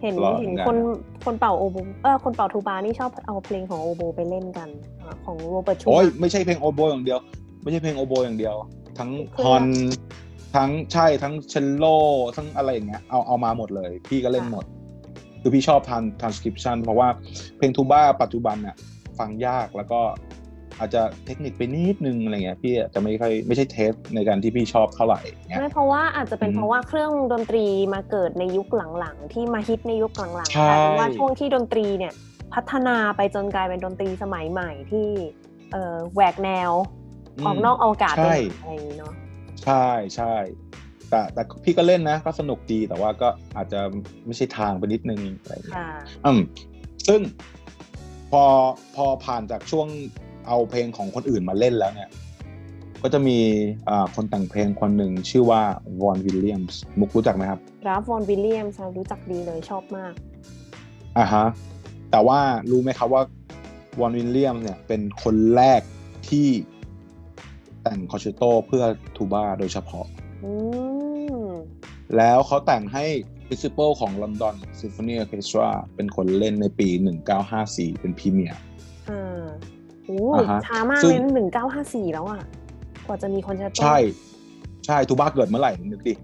เห็นตลอดเห็นงานคนคนเป่าโอโบเออคนเป่าทูบานี่ชอบเอาเพลงของโอโบไปเล่นกันอ่าของโรเบิร์ตชูโอ้ยไม่ใช่เพลงโอโบอย่างเดียว ไม่ใช่เพลงโอโบอย่างเดียว ทั้งเครื่องฮองอนทั้งใช่ทั้งเชลโลทั้งอะไรอย่างเงี้ยเอาเอามาหมดเลย พี่ก็เล่นหมด คือพี่ชอบทาน transcription เพราะว่าเพลงทูบ้าปัจจุบันน่ะฟังยากแล้วก็ อาจจะเทคนิคไปนิดนึงอะไรเงี้ยพี่อาจจะไม่ค่อยไม่ใช่เทสในการที่พี่ชอบเท่าไหร่เงี้ยไม่เพราะว่าอาจจะเป็นอืมเพราะว่าเครื่องดนตรีมาเกิดในยุคหลังๆ ที่มาฮิตในยุคหลังๆใช่กลายเป็นว่าช่วงที่ดนตรีเนี่ยพัฒนาไปจนกลายเป็นดนตรีสมัยใหม่ที่เอ่อแหวกแนวออกนอกอวกาศไปใช่หน่อยอะไรอย่างนี้เนาะใช่ใช่แต่แต่พี่ก็เล่นนะก็สนุกดีแต่ว่าก็อาจจะไม่ใช่ทางไปนิดนึงอะไรเงี้ยค่ะอืมซึ่งพอพอผ่านจากช่วง เอาเพลงของคนอื่นมาเล่นแล้วเนี่ย ก็จะมีอ่าคนแต่งเพลงคนหนึ่งชื่อว่าวอนวิลเลียมส์มุกรู้จักไหมครับราฟวอนวิลเลียมส์รู้จักดีเลยชอบมากอ่าฮะแต่ว่ารู้ไหมครับว่าวอนวิลเลียมเนี่ยเป็นคนแรกที่แต่ง concerto เพื่อทูบ้าโดยเฉพาะอืมแล้วเขาแต่งให้ Principal ของ London Symphony Orchestra เป็นคนเล่นในปี 1954 เป็น premiereอ่า โอ้อ่าฮะช้ามากเลยซึ่งหนึ่งเก้าห้าสี่แล้วอะ กว่าจะมี concertoร์โตใช่ ใช่ทูบ้าเกิดเมื่อไหร่นึกดิ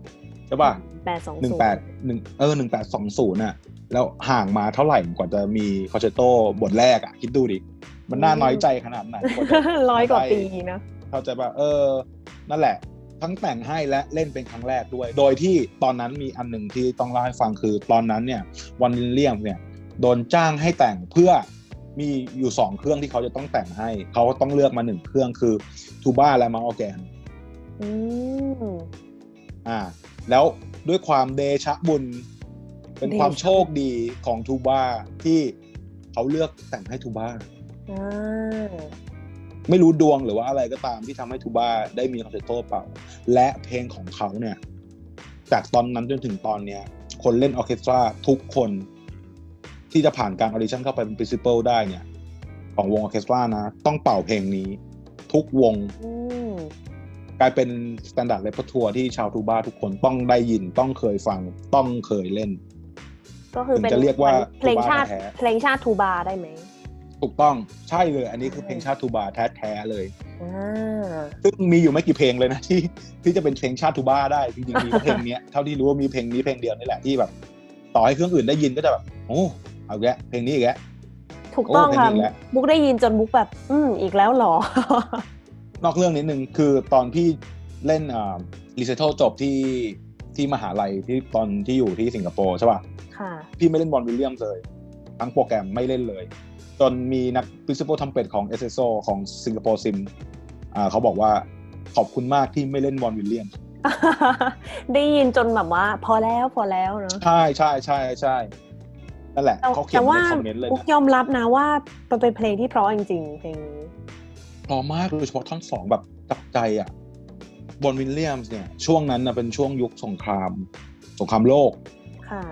ใช่ป่ะแปดสองหนึ่งแปดหนึ่งเออหนึ่งแปดสองศูนย์น่ะ แล้วห่างมาเท่าไหร่กว่าจะมีคอนแชตโตบทแรกอะ คิดดูดิ มันน่าน้อยใจขนาดไหนกว่าจะร้อยกว่าได้ปีนะเข้าใจป่ะเออ นั่นแหละทั้งแต่งให้และเล่นเป็นครั้งแรกด้วย โดยที่ตอนนั้นมีอันหนึ่งที่ต้องเล่าให้ฟังคือ ตอนนั้นเนี่ยวันวิลเลียมเนี่ยโดนจ้างให้แต่งเพื่อ มีอยู่สองเครื่องที่เขาจะต้องแต่งให้ เขาก็ต้องเลือกมาหนึ่งเครื่องคือทูบ้าและ mouth organอืมอ่า แล้วด้วยความเดชะบุญ เป็นเดชะความโชคดีของทูบ้าที่เขาเลือกแต่งให้ทูบ้าอ่าไม่รู้ดวงหรือว่าอะไรก็ตามที่ทำให้ทูบ้าได้มี concerto เป่า และเพลงของเขาเนี่ย จากตอนนั้นจนถึงตอนเนี้ย คนเล่นออร์เคสตราทุกคน ที่จะผ่านการ audition เข้าไปเป็น principal ได้เนี่ย ของวงออร์เคสตรานะ ต้องเป่าเพลงนี้ ทุกวงอืมกลายเป็น standard repertoire ที่ชาวทูบ้าทุกคนต้องได้ยินต้องเคยฟังต้องเคยเล่น ก็คือเป็นถึงจะเรียกว่าเพลงชาติทูบาแท้เพลงชาติทูบาได้ไหมถูกต้องใช่เลย อันนี้คือเพลงชาติทูบาแท้ๆเลยอ่าซึ่งมีอยู่ไม่กี่เพลงเลยนะที่ที่จะเป็นเพลงชาติทูบ้าได้จริงๆมีแค่เพลงเนี้ยเท่าที่รู้ว่ามีเพลงนี้เพลงเดียวนี่แหละที่แบบ ต่อให้เครื่องอื่นได้ยินก็จะแบบโอ้ เอาอีกละเพลงนี้อีกละถูกต้องโอ้เพลงนี้แหละมุกได้ยินจนมุกแบบ อืมอีกแล้วเหรอ นอกเรื่องนิดนึงคือตอนพี่เล่นอ่า recital จบที่ที่มหาลัยที่ตอนที่อยู่ที่สิงคโปร์ใช่ป่ะค่ะพี่ไม่เล่น Vaughan Williams เลย ทั้งโปรแกรมไม่เล่นเลย จนมีนัก principal ทำเป็ดของ s s o ของสิงคโปร์ซิมอ่าเขาบอกว่าขอบคุณมากที่ไม่เล่น Vaughan Williamsได้ยินจนแบบว่า พอแล้วพอแล้วเนาะใช่ใช่ใช่ใช่ นั่นแหละแต่เขาเขียนแต่ไว้ว่าในคอมเมนต์เลยมุกนะยอมรับนะว่ามันเป็นเพลงที่เพราะจริงๆเพลงนี้พร้อมมากโดยเฉพาะท่อนสองแบบจับใจอะบอลวิลเลียมส์เนี่ย ช่วงนั้นนะเป็นช่วงยุคสงคราม สงครามโลกค่ะ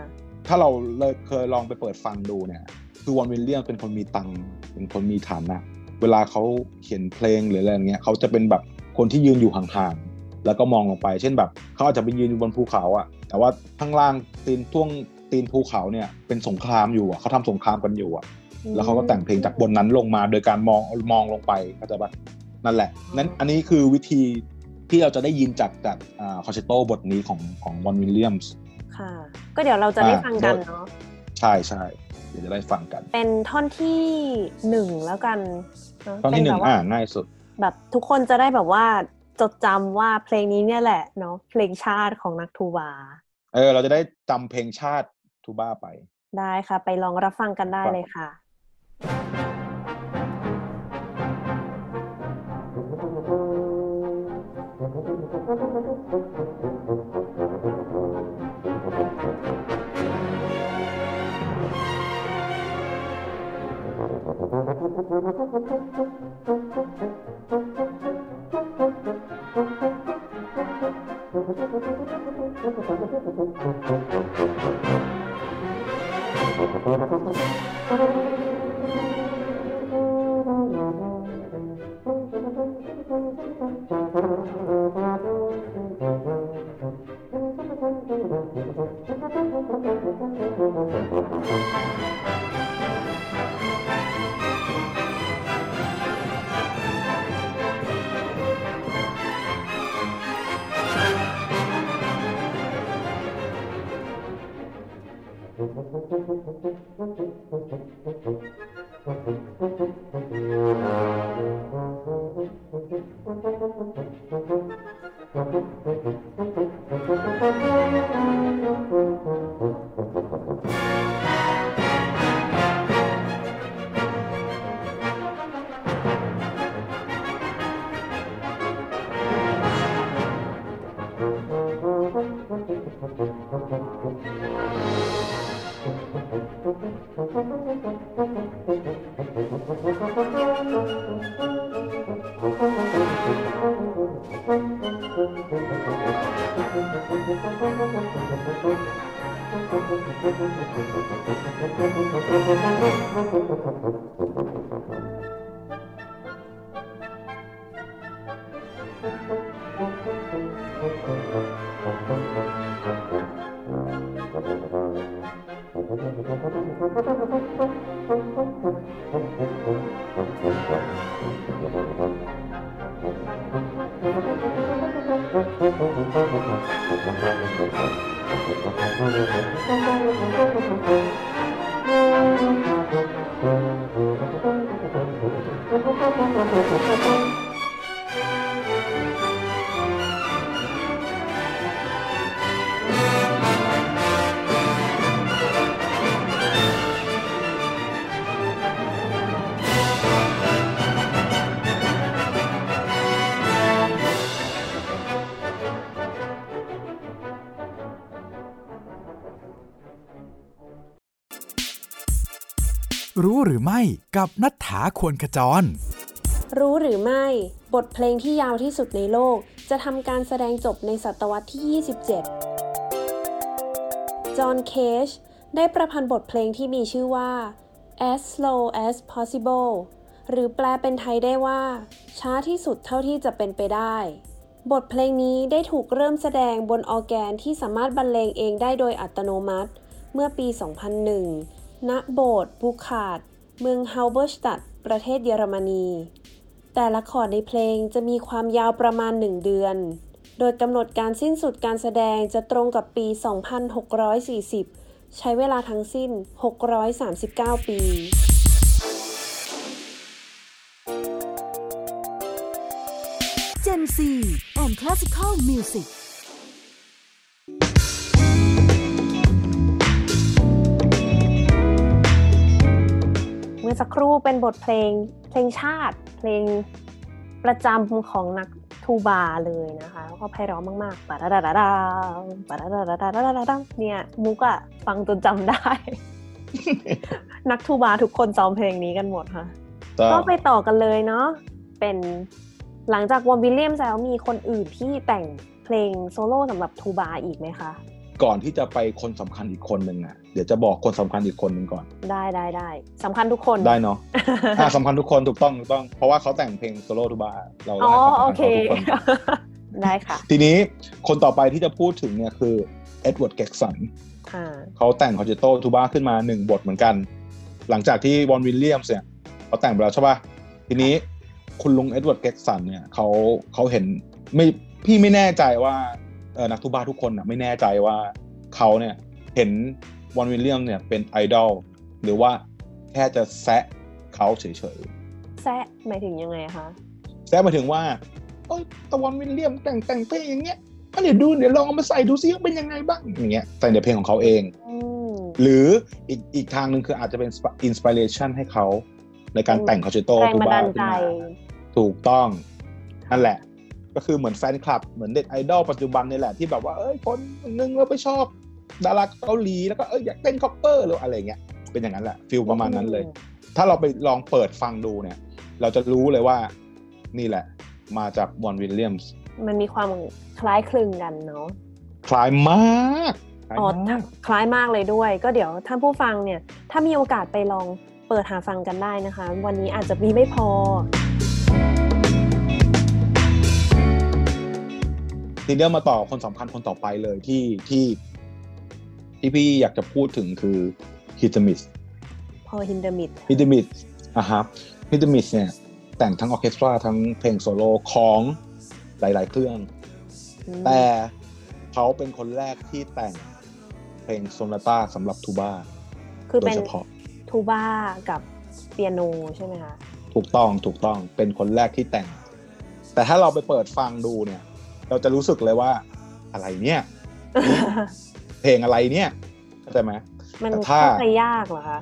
ถ้าเราเลยเคยลองไปเปิดฟังดูเนี่ย คือวอนวิลเลียมเป็นคนมีตังค์เป็นคนมีฐานะ เวลาเขาเขียนเพลงหรืออะไรอย่างเงี้ยเขาจะเป็นแบบคนที่ยืนอยู่ห่างๆแล้วก็มองลงไป เช่นแบบเขาอาจจะไปยืนอยู่บนภูเขาอะแต่ว่าข้างล่างตีนท่วง ตีนภูเขาเนี่ยเป็นสงครามอยู่อะเขาทำสงครามกันอยู่อะแล้วเขาก็แต่งเพลงจากบนนั้นลงมาโดยการมองมองลงไปเข้าใจปะนั่นแหละนั้นอันนี้คือวิธีที่เราจะได้ยินจากจากคอนเชตโตบทนี้ของของวอนวิลเลียมส์ค่ะ ก็เดี๋ยวเราจะได้อ่าฟังกันโดยเนาะใช่ใช่เดี๋ยวจะได้ฟังกัน เป็นท่อนที่หนึ่งแล้วกันเะตอนที่หนึ่งเป็แบบว่าอ่าง่ายสุด แบบทุกคนจะได้แบบว่าจดจำว่าเพลงนี้เนี่ยแหละเนาะเพลงชาติของนักทูบาเออ เราจะได้จำเพลงชาติ ทูบ้าไป ได้ค่ะ ไปลองรับฟังกันได้เลยค่ะ รู้หรือไม่กับนัฐถาควรขจร รู้หรือไม่ บทเพลงที่ยาวที่สุดในโลก จะทำการแสดงจบในศตวรรษที่ 27 จอห์นเคชได้ประพันธ์บทเพลงที่มีชื่อว่า as slow as possible หรือแปลเป็นไทยได้ว่า ช้าที่สุดเท่าที่จะเป็นไปได้ บทเพลงนี้ได้ถูกเริ่มแสดงบนออแกนที่สามารถบรรเลงเองได้โดยอัตโนมัติ เมื่อปี 2001 ณ โบสถ์ Burchardi เมือง Halberstadt ประเทศเยอรมนี แต่ละคอร์ดในเพลงจะมีความยาวประมาณ 1 เดือน โดยกำหนดการสิ้นสุดการแสดงจะตรงกับปี 2640 ใช้เวลาทั้งสิ้น 639 ปี Gen Z and Classical Music รู่เป็นบทเพลงเพลงชาติ เพลงประจำของนักทูบาเลยนะคะแล้วก็ไพเราะมากๆปะดาดาดาดาปะดาดาดาดาดาดาดาเนี่ยมุกอะฟังจนจำได้ นักทูบาทุกคนซ้อมเพลงนี้กันหมดค่ะ ก็ไปต่อกันเลยเนาะเป็นหลังจากวอมวิลเลียมแล้วมีคนอื่นที่แต่งเพลงโซโล่สำหรับทูบาอีกไหมคะ ก่อนที่จะไปคนสำคัญอีกคนหนึ่งอะเดี๋ยวจะบอกคนสำคัญอีกคนหนึ่งก่อน ได้ได้ได้สำคัญทุกคนได้เนาะอ่าสำคัญทุกคนถูกต้องถูกต้อง เพราะว่าเขาแต่งเพลงโซโล่ทูบาเราอ๋อให้ความสำเคคัญเขาทุกคนได้ค่ะ ทีนี้คนต่อไปที่จะพูดถึงเนี่ยคือ Edward Gregson อ่าเขาแต่งคอนแชร์โตทูบาขึ้นมาหนึ่งบทเหมือนกัน หลังจากที่ Vaughan Williams เนี่ยเขาแต่งไปแล้วใช่ป่ะทีนี้คุณลุง Edward Gregson เนี่ยเขาเขาเห็นไม่พี่ไม่แน่ใจว่าเออ นักทูบาทุกคนอะไม่แน่ใจว่าเขาเนี่ยเห็นวอนวิลเลียมเนี่ยเป็นไอดอลหรือว่าแค่จะแซะเขาเฉยๆแซะหมายถึงยังไงคะแซะมาถึงว่าเอ้ยตะวันวิลเลียมแต่งแต่งเพลงอย่างเงี้ยอะเดี๋ยวดูเดี๋ยวลองเอามาใส่ดูซิว่าเป็นยังไงบ้างอย่างเงี้ยใส่ในเพลงของเขาเองอืมหรืออีกอีกทางหนึ่งคืออาจจะเป็นอินสปิเรชันให้เขาในการแต่งคอนแชร์โตแรงทูบันบ้าดาลขึ้นใจมาถูกต้องนั่นแหละ ก็คือเหมือนแฟนคลับเหมือนเด็กไอดอลปัจจุบันนี่แหละที่แบบว่าเอ้ยคนนึงเราไปชอบ ดาราเกาหลีแล้วก็เอ้ยอยากเต้น cover หรืออะไรเงี้ยเป็นอย่างนั้นแหละ feel ประมาณนั้นเลย ถ้าเราไปลองเปิดฟังดูเนี่ย เราจะรู้เลยว่านี่แหละ มาจาก Vaughan Williamsมันมีความคล้ายคลึงกันเนาะคล้ายมากคล้ายอ๋อมากคล้ายมากเลยด้วย ก็เดี๋ยวท่านผู้ฟังเนี่ย ถ้ามีโอกาสไปลองเปิดหาฟังกันได้นะคะ วันนี้อาจจะมีไม่พอ ทีเดียวมาต่อคนสำคัญคนต่อไปเลยที่ที่ ที่พี่อยากจะพูดถึงคือ Hindemith Paul Hindemith Hindemith อะครับ Hindemith เนี่ย แต่งทั้งออร์เคสตราทั้งเพลงโซโล่ของหลาย ๆ เครื่อง แต่เขาเป็นคนแรกที่แต่งเพลงโซนาต้าสำหรับทูบ้าคือโดเป็ยนเฉพาะทูบ้ากับเปียโนใช่ไหมคะ ถูกต้องถูกต้องเป็นคนแรกที่แต่ง แต่ถ้าเราไปเปิดฟังดูเนี่ย เราจะรู้สึกเลยว่าอะไรเนี่ยเพลงอะไรเนี่ยเข้าใจไหมมันแต่ถ้าเข้าใจยากเหรอคะ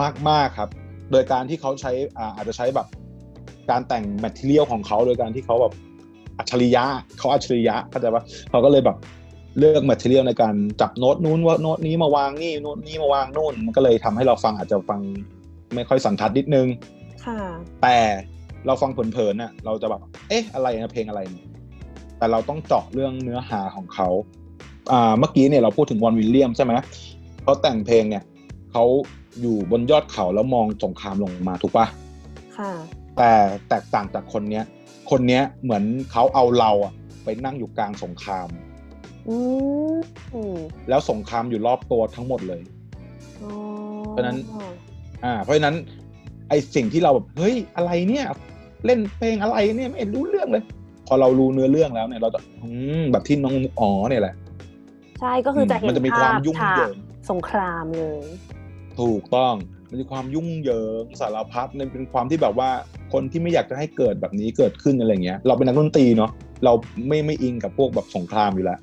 มากมากครับ โดยการที่เขาใช้อ่าอาจจะใช้แบบการแต่ง material ของเขาโดยการที่เขาแบบอัจฉริยะเขาอัจฉริยะเข้าใจปะเขาก็เลยแบบเลือก material ในการจับโน้ตนู้นว่าโน้ตนี้มาวางนี่โน้ตนี้มาวางนู่นมันก็เลยทำให้เราฟังอาจจะฟังไม่ค่อยสันทัดนิดนึง ค่ะ แต่เราฟังเผินๆน่ะ เราจะแบบ เอ๊ะ อะไรนะเพลงอะไรเนี่ย แต่เราต้องเจาะเรื่องเนื้อหาของเขาอ่าเมื่อกี้เนี่ยเราพูดถึงวอนวิลเลียมใช่ไหมเขาแต่งเพลงเนี่ยเขาอยู่บนยอดเขาแล้วมองสงครามลงมาถูกปะค่ะ แต่แตกต่างจากคนเนี้ย คนเนี้ยเหมือนเขาเอาเราอะไปนั่งอยู่กลางสงครามอืมอืมแล้วสงครามอยู่รอบตัวทั้งหมดเลยอ๋อเพราะฉะนั้น อ่า เพราะฉะนั้น ไอสิ่งที่เราแบบเฮ้ยอะไรเนี่ย เล่นเพลงอะไรเนี่ยไม่เห็นรู้เรื่องเลย พอเรารู้เนื้อเรื่องแล้วเนี่ยเราจะอืมแบบที่น้องมุกอ๋อเนี่ยแหละ ใช่ก็คือจะเห็นมันจะมีความยุ่งภพเหยิงฉากสงครามเลย ถูกต้องมันมีความยุ่งเหยิงสารพัดมันเป็นความที่แบบว่าคนที่ไม่อยากจะให้เกิดแบบนี้เกิดขึ้นอะไรเงี้ย เราเป็นนักดนตรีเนาะเราไม่ไม่อิงกับพวกแบบสงครามอยู่แล้ว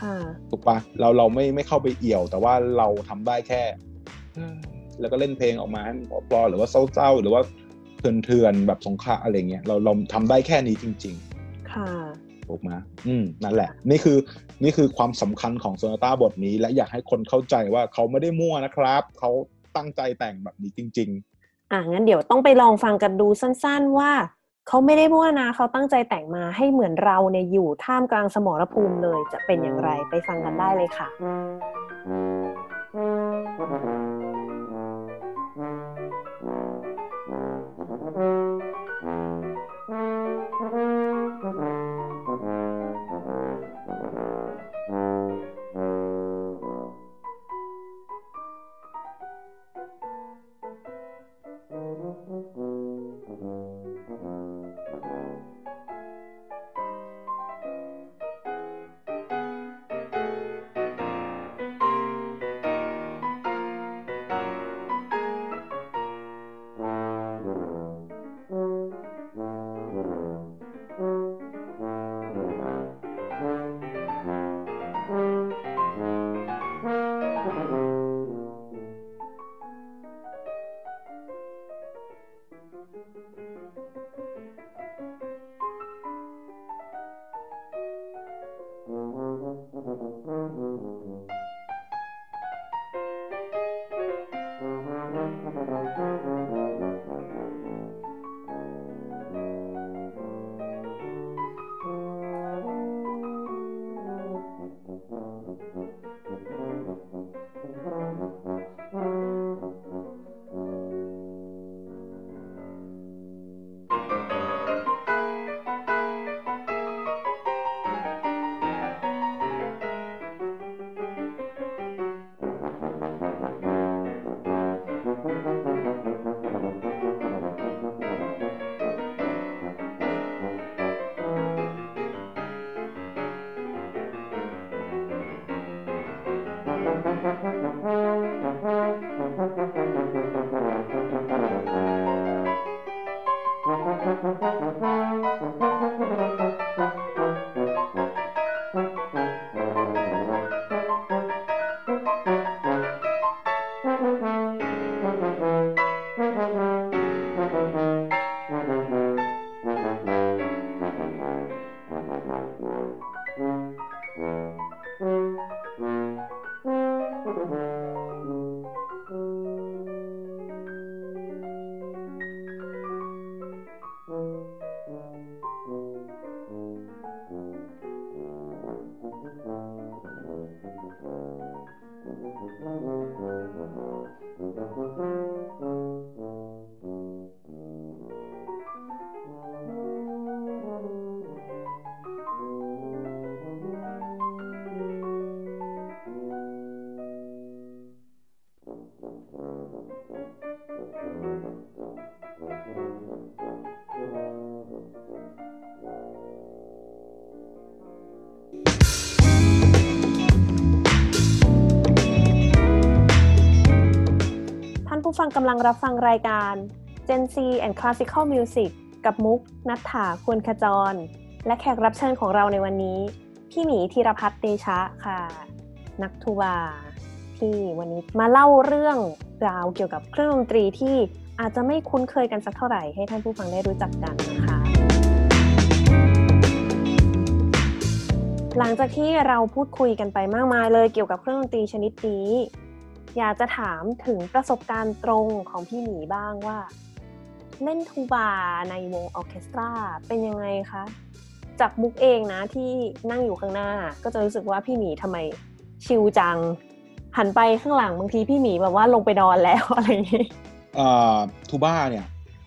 ค่ะถูกปะเราเราไม่ไม่เข้าไปเอี่ยว แต่ว่าเราทำได้แค่เอ้ยแล้วก็เล่นเพลงออกมาให้มันเพราะๆหรือว่าเศร้าๆหรือว่าเถื่อนๆแบบสงครามอะไรเงี้ยเราเราทำได้แค่นี้จริงๆค่ะ ถูกไหมอืมนั่นแหละ นี่คือนี่คือความสำคัญของโซนาต้าบทนี้ และอยากให้คนเข้าใจว่าเขาไม่ได้มั่วนะครับ เขาตั้งใจแต่งแบบนี้จริงอะงั้นเดี๋ยวต้องไปลองฟังกันดูสั้น ๆ ว่าเขาไม่ได้มั่วนะ เขาตั้งใจแต่งมาให้เหมือนเราเนี่ยอยู่ท่ามกลางสมรภูมิเลยจะเป็นอย่างไรไปฟังกันได้เลยค่ะๆำลังรับฟังรายการ Gen Z and Classical Music กับมุก นัฐถาควรขจร และแขกรับเชิญของเราในวันนี้ พี่หมีธีรพัฒน์เตชะค่ะ นักทูบาที่วันนี้มาเล่าเรื่องราวเกี่ยวกับเครื่องดนตรีที่อาจจะไม่คุ้นเคยกันสักเท่าไหร่ให้ท่านผู้ฟังได้รู้จักกันนะคะหลังจากที่เราพูดคุยกันไปมากมายเลยเกี่ยวกับเครื่องดนตรีชนิดนี้ อยากจะถามถึงประสบการณ์ตรงของพี่หมีบ้างว่า เล่นทูบาในวงออร์เคสตราเป็นยังไงคะ จากมุกเองนะที่นั่งอยู่ข้างหน้า ก็จะรู้สึกว่าพี่หมีทำไม chill จัง หันไปข้างหลังบางทีพี่หมีแบบว่าลงไปนอนแล้วอะไรอย่างนี้อ่าทูบ้าเนี่ย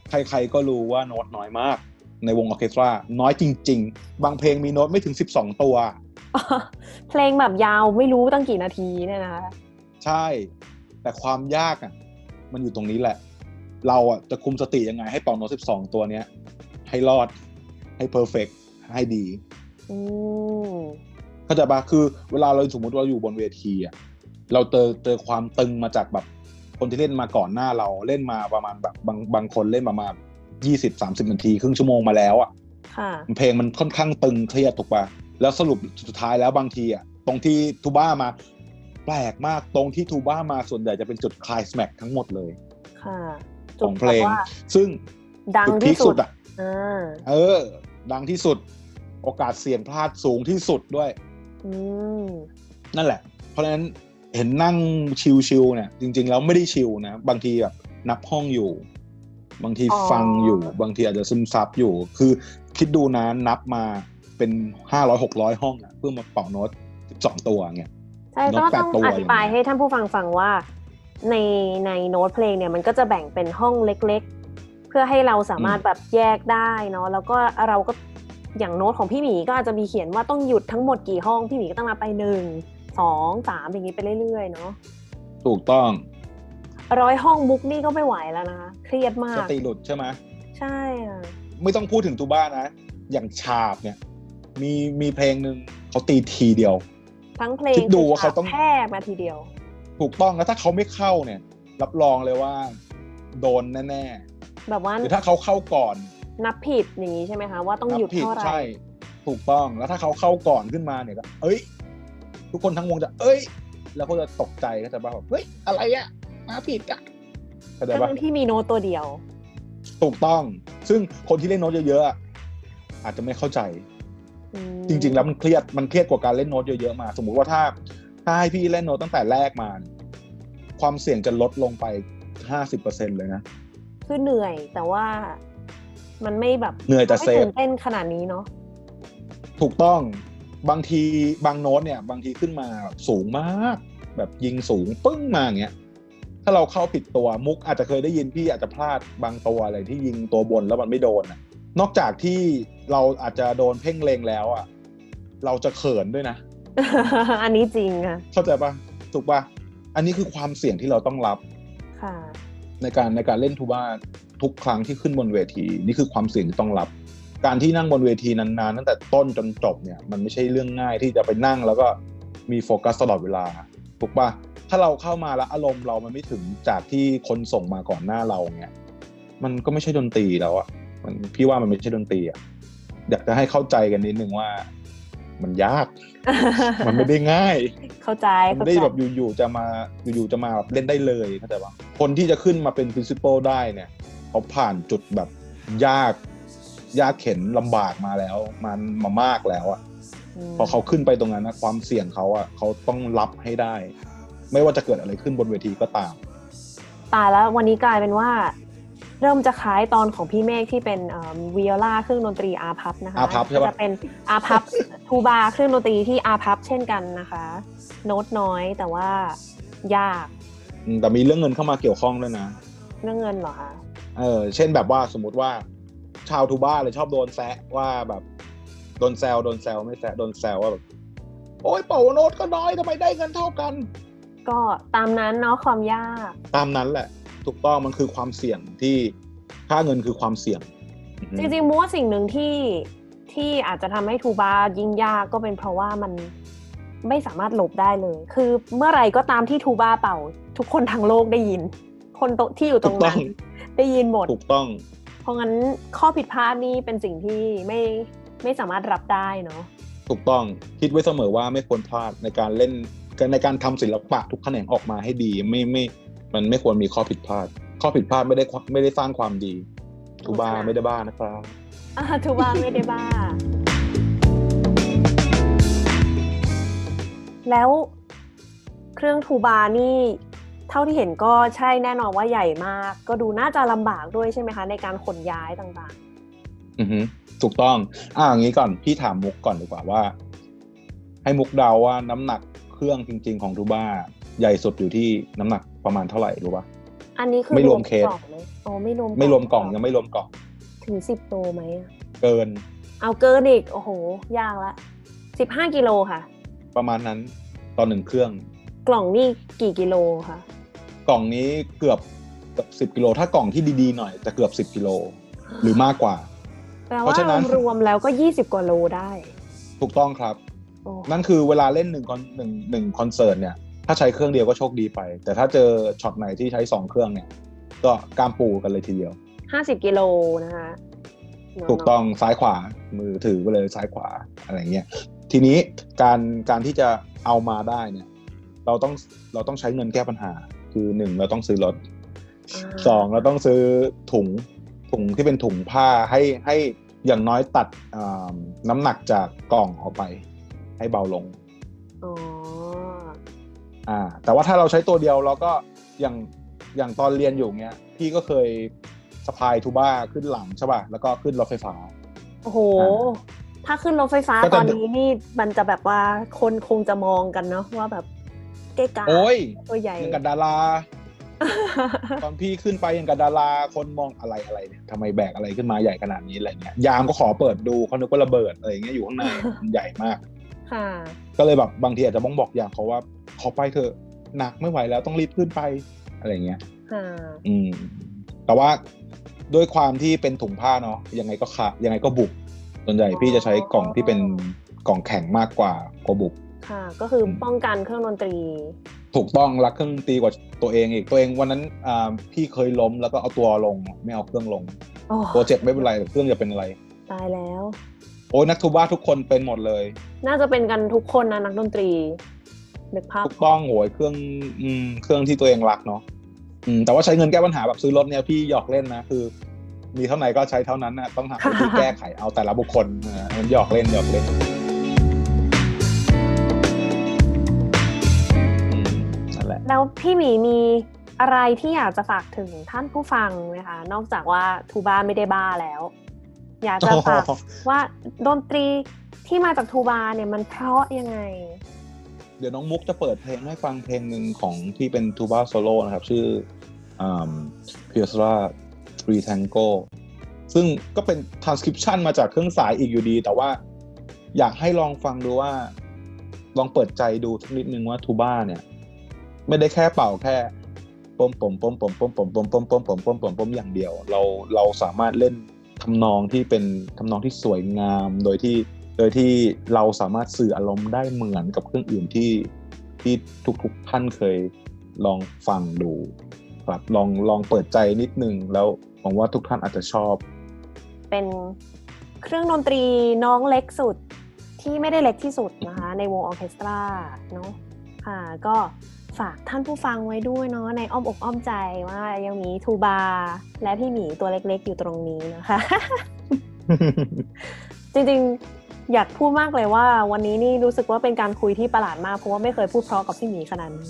ใครๆก็รู้ว่าโน้ตน้อยมากในวงออร์เคสตราน้อยจริง ๆ บางเพลงมีโน้ตไม่ถึง 12 ตัว เพลงแบบยาวไม่รู้ตั้งกี่นาทีเนี่ยนะคะ ใช่ แต่ความยากอะ มันอยู่ตรงนี้แหละ เราอะจะคุมสติยังไงให้เป่าโน้ต12ตัวเนี้ย ให้รอด ให้เพอร์เฟกให้ดีอืมเข้าใจปะคือเวลาเราสมมติเราอยู่บนเวทีอะเราเจอเจอความตึงมาจากแบบคนที่เล่นมาก่อนหน้าเราเล่นมาประมาณแบบบางบางคนเล่นประมาณยี่สิบสามสิบนาทีครึ่งชั่วโมงมาแล้วอะค่ะเพลงมันค่อนข้างตึงเครียดถูกปะแล้วสรุปสุดท้ายแล้วบางทีอะตรงที่ทูบ้ามา แปลกมากตรงที่ทูบ้ามาส่วนใหญ่จะเป็นจุดคลายสแมกทั้งหมดเลยค่ะของเพลงแบบว่าซึ่งดังจุดพีที่คสุสุดดอะอ่าเออ ดังที่สุด โอกาสเสี่ยงพลาดสูงที่สุดด้วยอืมนั่นแหละ เพราะฉะนั้นเห็นนั่งชิลๆเนี่ย จริง ๆ แล้วไม่ได้ชิลนะ บางทีแบบนับห้องอยู่ บางทีอ๋อฟังอยู่ บางทีอาจจะซึมซับอยู่ คือคิดดูนะนับมาเป็นห้าร้อยหกร้อยห้องอะเพื่อมาเป่าโน้ตสิบสองตัวเงี้ย ใช่นก็กแปต้ดองตัวอธิบายอย่างเงี้ยให้ท่านผู้ฟังฟังว่า ในในโน้ตเพลงเนี่ยมันก็จะแบ่งเป็นห้องเล็ก ๆ เพื่อให้เราสามารถแบบแยกได้เนาะแล้วก็เราก็อย่างโน้ตของพี่หมีก็อาจจะมีเขียนว่าต้องหยุดทั้งหมดกี่ห้องพี่หมีก็ต้องนับไปหนึ่งสองสามอย่างนี้ไปเรื่อยๆเนาะถูกต้องร้อยห้องมุกนี่ก็ไม่ไหวแล้วนะคะเครียดมาสกติหลุดใช่ไหมใช่อะไม่ต้องพูดถึงตูบ้านะ อย่างฉาบเนี่ย มีมีเพลงหนึ่งเขาตีทีเดียว ทั้งเพลงคิดดูว่าเขาต้องแพร่มาทีเดียว ถูกต้องแล้วถ้าเขาไม่เข้าเนี่ย รับรองเลยว่า โดนแน่แบบว่าๆหรือถ้าเขาเข้าก่อน นับผิดอย่างนี้ใช่ไหมคะว่าต้องนับหยุดผิดเท่าไหร่ใช่ ถูกต้องแล้วถ้าเขาเข้าก่อนขึ้นมาเนี่ยก็เอ้ย ทุกคนทั้งวงจะ เอ้ย แล้วก็จะตกใจก็จะแบบเฮ้ยอะไรอะมาผิดอะเข้าใจปะทั้งที่มีโน้ตตัวเดียว ถูกต้อง ซึ่งคนที่เล่นโน้ตเยอะๆอะอาจจะไม่เข้าใจอืม จริง ๆ แล้วมันเครียดมันเครียดกว่าการเล่นโน้ตเยอะๆมา สมมุติว่าถ้าถ้าให้พี่เล่นโน้ตตั้งแต่แรกมาเนี่ยความเสี่ยงจะลดลงไปห้าสิบเปอร์เซ็นเลยนะคือเหนื่อยแต่ว่ามันไม่แบบเหนื่อยแต่ safe ไม่ตื่นเต้นขนาดนี้เนาะถูกต้องบางทีบางโน้ตเนี่ย บางทีขึ้นมาแบบสูงมาก แบบยิงสูงปึ้งมาอย่างเงี้ยถ้าเราเข้าผิดตัวมุกอาจจะเคยได้ยินพี่อาจจะพลาดบางตัวอะไรที่ยิงตัวบนแล้วมันไม่โดนน่ะ นอกจากที่เราอาจจะโดนเพ่งเลงแล้วอะเราจะเขินด้วยนะ อันนี้จริงค่ะเข้าใจปะถูกปะอันนี้คือความเสี่ยงที่เราต้องรับค่ะในการในการเล่นทูบ้าทุกครั้งที่ขึ้นบนเวที นี่คือความเสี่ยงที่ต้องรับ การที่นั่งบนเวทีนานๆตั้งแต่ต้นจนจบเนี่ย มันไม่ใช่เรื่องง่ายที่จะไปนั่งแล้วก็มีโฟกัสตลอดเวลาถูกปะถ้าเราเข้ามาแล้วอารมณ์เรามันไม่ถึงจากที่คนส่งมาก่อนหน้าเราเนี่ยมันก็ไม่ใช่ดนตรีแล้วอะ มันพี่ว่ามันไม่ใช่ดนตรีอะอยากจะให้เข้าใจกันนิดนึงว่า มันยาก มันไม่ได้ง่าย เข้าใจมันเข้าไม่ใจได้แบบอยู่ๆจะมาอยู่ๆจะมาแบบเล่นได้เลยเข้าใจปะคนที่จะขึ้นมาเป็น principal ได้เนี่ยเขาผ่านจุดแบบยากยากเข็นลำบากมาแล้วมันมามากแล้วอะมพอเขาขึ้นไปตรงนั้นนะความเสี่ยงเขาอะเขาต้องรับให้ได้ ไม่ว่าจะเกิดอะไรขึ้นบนเวทีก็ตามตายแล้ววันนี้กลายเป็นว่า เริ่มจะคล้ายตอนของพี่เมฆที่เป็นวิโอลาเครื่องดนตรีอาพับนะคะอาพับใช่ปะจะเป็นอาพับทูบาเครื่องดนตรีที่อาพับเช่นกันนะคะ โน้ตน้อยแต่ว่ายากอืมแต่มีเรื่องเงินเข้ามาเกี่ยวข้องด้วยนะ เรื่องเงินเหรอคะเออเช่นแบบว่าสมมติว่า ชาวทูบ้าเลยชอบโดนแซะว่าแบบโดนแซวโดนแซวไม่แซะโดนแซวว่าแบบโอ้ยเป่าโน้ตก็น้อยทำไมได้เงินเท่ากัน ก็ตามนั้นเนาะความยาก ตามนั้นแหละ ถูกต้องมันคือความเสี่ยงที่ค่าเงินคือความเสี่ยงอือฮึจริงๆมัวาสิ่งหนึ่งที่ที่อาจจะทำให้ทูบายิ่งยากก็เป็นเพราะว่ามันไม่สามารถหลบได้เลย คือเมื่อไหร่ก็ตามที่ทูบาเป่า ทุกคนทั้งโลกได้ยิน คนโตที่อยู่ตรงนั้นได้ยินหมดถูกต้อง เพราะงั้นข้อผิดพลาดนี่เป็นสิ่งที่ไม่ไม่สามารถรับได้เนาะถูกต้องคิดไว้เสมอว่าไม่ควรพลาดในการเล่นในการทำศิลปะทุกแขนงออกมาให้ดี ไม่ไม่ มันไม่ควรมีข้อผิดพลาด ข้อผิดพลาดไม่ได้ไม่ได้สร้างความดีทูบาไม่ได้บ้านะครับอ่าทูบาไม่ได้บ้า แล้วเครื่องทูบานี่เท่าที่เห็นก็ใช่แน่นอนว่าใหญ่มาก ก็ดูน่าจะลำบากด้วยใช่ไหมคะ ในการขนย้ายต่างอือฮึถูกต้อง อ่าอย่างนี้ก่อนพี่ถามมุกก่อนดีกว่าว่า ให้มุกเดาว่าน้ำหนักเครื่องจริง ๆ ของทูบ้า ใหญ่สุดอยู่ที่น้ำหนักประมาณเท่าไหร่รู้ปะๆอันนี้คือไม่รวมเคสกล่องเลยอ๋อไม่รวมไม่รวมกล่องยังไม่รวมกล่อง ถึงสิบโลไหมอะเกิน เอาเกินอีก โอ้โห ยากละสิบห้ากิโลค่ะ ประมาณนั้นตอนหนึ่งเครื่อง กล่องนี่กี่กิโลคะกล่องนี้เกือบสิบกิโลถ้ากล่องที่ดีๆหน่อยจะเกือบสิบกิโลหรือมากกว่าแปลเพว่าราะฉะนั้นรวมๆแล้วก็ยี่สิบกว่าโลได้ ถูกต้องครับโอ้นั่นคือเวลาเล่นหนึ่งคอนหนึ่งหนึ่งคอนเสิร์ตเนี่ย ถ้าใช้เครื่องเดียวก็โชคดีไป แต่ถ้าเจอช็อตไหนที่ใช้สองเครื่องเนี่ย ก็กล้ามปูกันเลยทีเดียวห้าสิบกิโลนะคะเนาะถูกต้องซ้ายขวามือถือไปเลยซ้ายขวาอะไรเงี้ยทีนี้การการที่จะเอามาได้เนี่ย เราต้องเราต้องใช้เงินแก้ปัญหา คือหนึ่งเราต้องซื้อรถาสองเราต้องซื้อถุงถุงที่เป็นถุงผ้าให้ให้อย่างน้อยตัดอ่าน้ำหนักจากกล่องออกไป ให้เบาลง อ๋ออ่า แต่ว่าถ้าเราใช้ตัวเดียวเราก็อย่างอย่างตอนเรียนอยู่เงี้ย พี่ก็เคยสะพายทูบ้าขึ้นหลังใช่ป่ะแล้วก็ขึ้นรถไฟฟ้า โอ้โหอ่ถ้าขึ้นรถไฟฟ้าก็จะ ตอนนี้นี่มันจะแบบว่าคนคงจะมองกันเนาะว่าแบบเก๊กาโอ้ยตัวใหญ่อย่างกับดารา ตอนพี่ขึ้นไปอย่างกับดาราคนมองอะไรอะไรเนี่ยทำไมแบกอะไรขึ้นมาใหญ่ขนาดนี้อะไรเงี้ยยามก็ขอเปิดดูเขานึกว่าระเบิดอะไรเงี้ยอยู่ข้างใน มันใหญ่มากค่ะ ก็เลยแบบบางทีอาจจะบ้องบอกอย่างเขาว่าขอไปเถอะหนักไม่ไหวแล้วต้องรีบขึ้นไปอะไรเงี้ยค่ะอืม แต่ว่าด้วยความที่เป็นถุงผ้าเนาะยังไงก็ขาดยังไงก็บุกส่วนใหญ่พี่จะใช้กล่องที่เป็นกล่องแข็งมากกว่ากว่าบุกค่ะ ก็คือป้องกันเครื่องดนตรี ถูกต้องรักเครื่องดนตรีกว่าตัวเองอีกตัวเองวันนั้นอ่าพี่เคยล้มแล้วก็เอาตัวลงไม่เอาเครื่องลงโอ้ตัวเจ็บไม่เป็นไรแต่เครื่องจะเป็นอะไร ตายแล้ว โอ้ยนักทูบ้าทุกคนเป็นหมดเลย น่าจะเป็นกันทุกคนนะนักดนตรีนึกภาพถูกต้องโหยเครื่องอืมเครื่องที่ตัวเองรักเนาะอืมแต่ว่าใช้เงินแก้ปัญหาแบบซื้อรถเนี่ยพี่หยอกเล่นนะคือ มีเท่าไหร่ก็ใช้เท่านั้นนะต้องหาวิธีแก้ไขเอาแต่ละบุคคลนะมันหยอกเล่นหยอกเล่นอืมนั่นแหละแล้วพี่หมีมีอะไรที่อยากจะฝากถึงท่านผู้ฟังไหมคะ นอกจากว่าทูบ้าไม่ได้บ้าแล้ว อยากจะฝากว่าดนตรีที่มาจากทูบาเนี่ยมันเพราะยังไง เดี๋ยวน้องมุกจะเปิดเพลงให้ฟังเพลงหนึ่งของที่เป็นทูบ้าโซโล่นะครับ ชื่อพิอ s ราทรี Tango ซึ่งก็เป็น transcription มาจากเครื่องสายอีกอยู่ดี แต่ว่าอยากให้ลองฟังดูว่า ลองเปิดใจดูสักนิดนึงว่าทูบ้าเนี่ย ไม่ได้แค่เป่าแค่ปมปมปมปมปมปมปมปมปมปมปมปมปมอย่างเดียว เราเราสามารถเล่น ทำนองที่เป็นทำนองที่สวยงาม โดยที่โดยที่เราสามารถสื่ออารมณ์ได้เหมือนกับเครื่องอื่นที่ที่ทุกๆท่านเคยลองฟังดูครับลองลองเปิดใจนิดนึงแล้วหวังว่าทุกท่านอาจจะชอบ เป็นเครื่องดนตรีน้องเล็กสุดที่ไม่ได้เล็กที่สุดนะคะในวงออเคสตราเนาะค่ะก็ ฝากท่านผู้ฟังไว้ด้วยเนาะในอ้อมอกอ้อมใจว่ายังมีทูบา และพี่หมีตัวเล็กๆอยู่ตรงนี้นะคะ จริงๆอยากพูดมากเลยว่า วันนี้นี่รู้สึกว่าเป็นการคุยที่ประหลาดมากเพราะว่าไม่เคยพูดเพราะกับพี่หมีขนาดนี้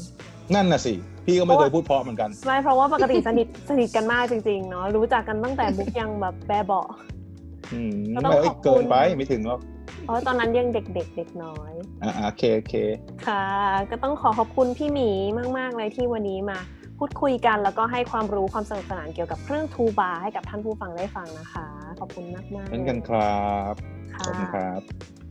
นั่นน่ะสิพี่ก็ไม่เคยพูดเพราะเหมือนกันไม่เพราะว่าปกติสนิทสนิทกันมากจริงๆเนาะรู้จักกันตั้งแต่บุ๊กยังแบบแบบเบาะอืมก็ต้องไม่เอ้ยขอบคุณเกินไปไม่ถึงหรอก เพราะตอนนั้นยังเด็กๆเด็กน้อยอ่าโอเคโอเค ค่ะ ก็ต้องขอขอบคุณพี่หมีมาก ๆ เลยที่วันนี้มา พูดคุยกันแล้วก็ให้ความรู้ความสนุกสนานเกี่ยวกับเครื่องทูบาให้กับท่านผู้ฟังได้ฟังนะคะ ขอบคุณมากๆเหมือนกันครับค่ะขอบคุณครับ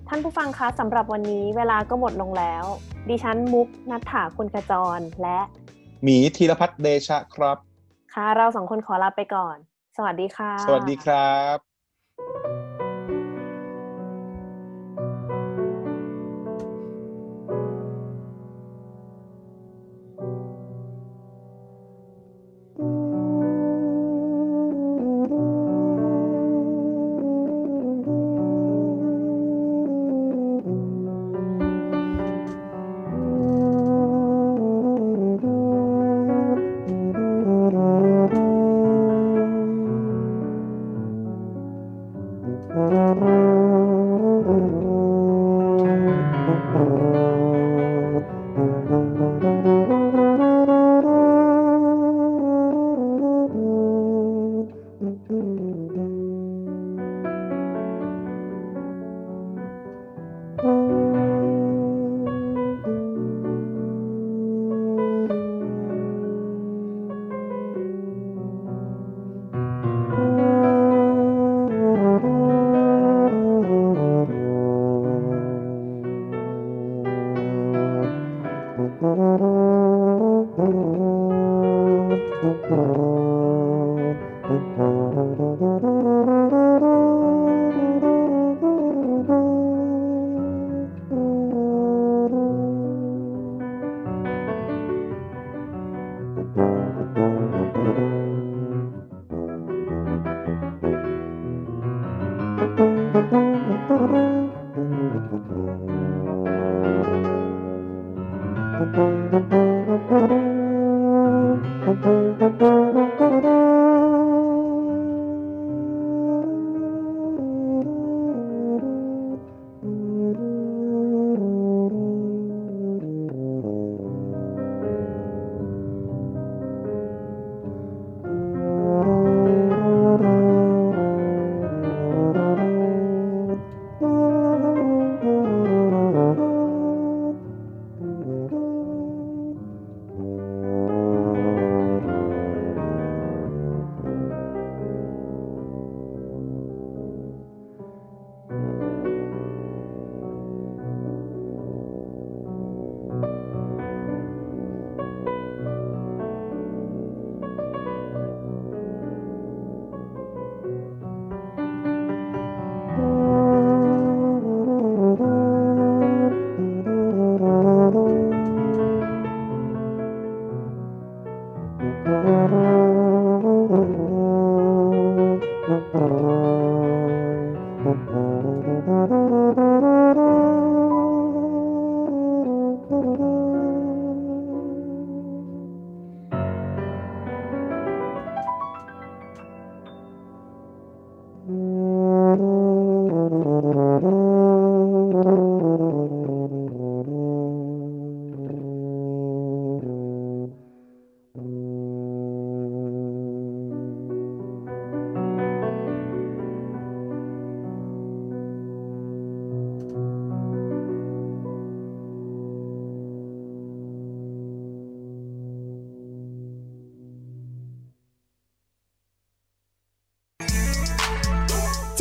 ท่านผู้ฟังคะสำหรับวันนี้เวลาก็หมดลงแล้ว ดิฉันมุกนัฐถาคุณกระจรและหมีธีรพัฒน์เดชะครับ ค่ะ เราสองคนขอลาไปก่อน สวัสดีค่ะ สวัสดีครับ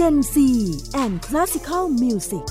Z and Classical Music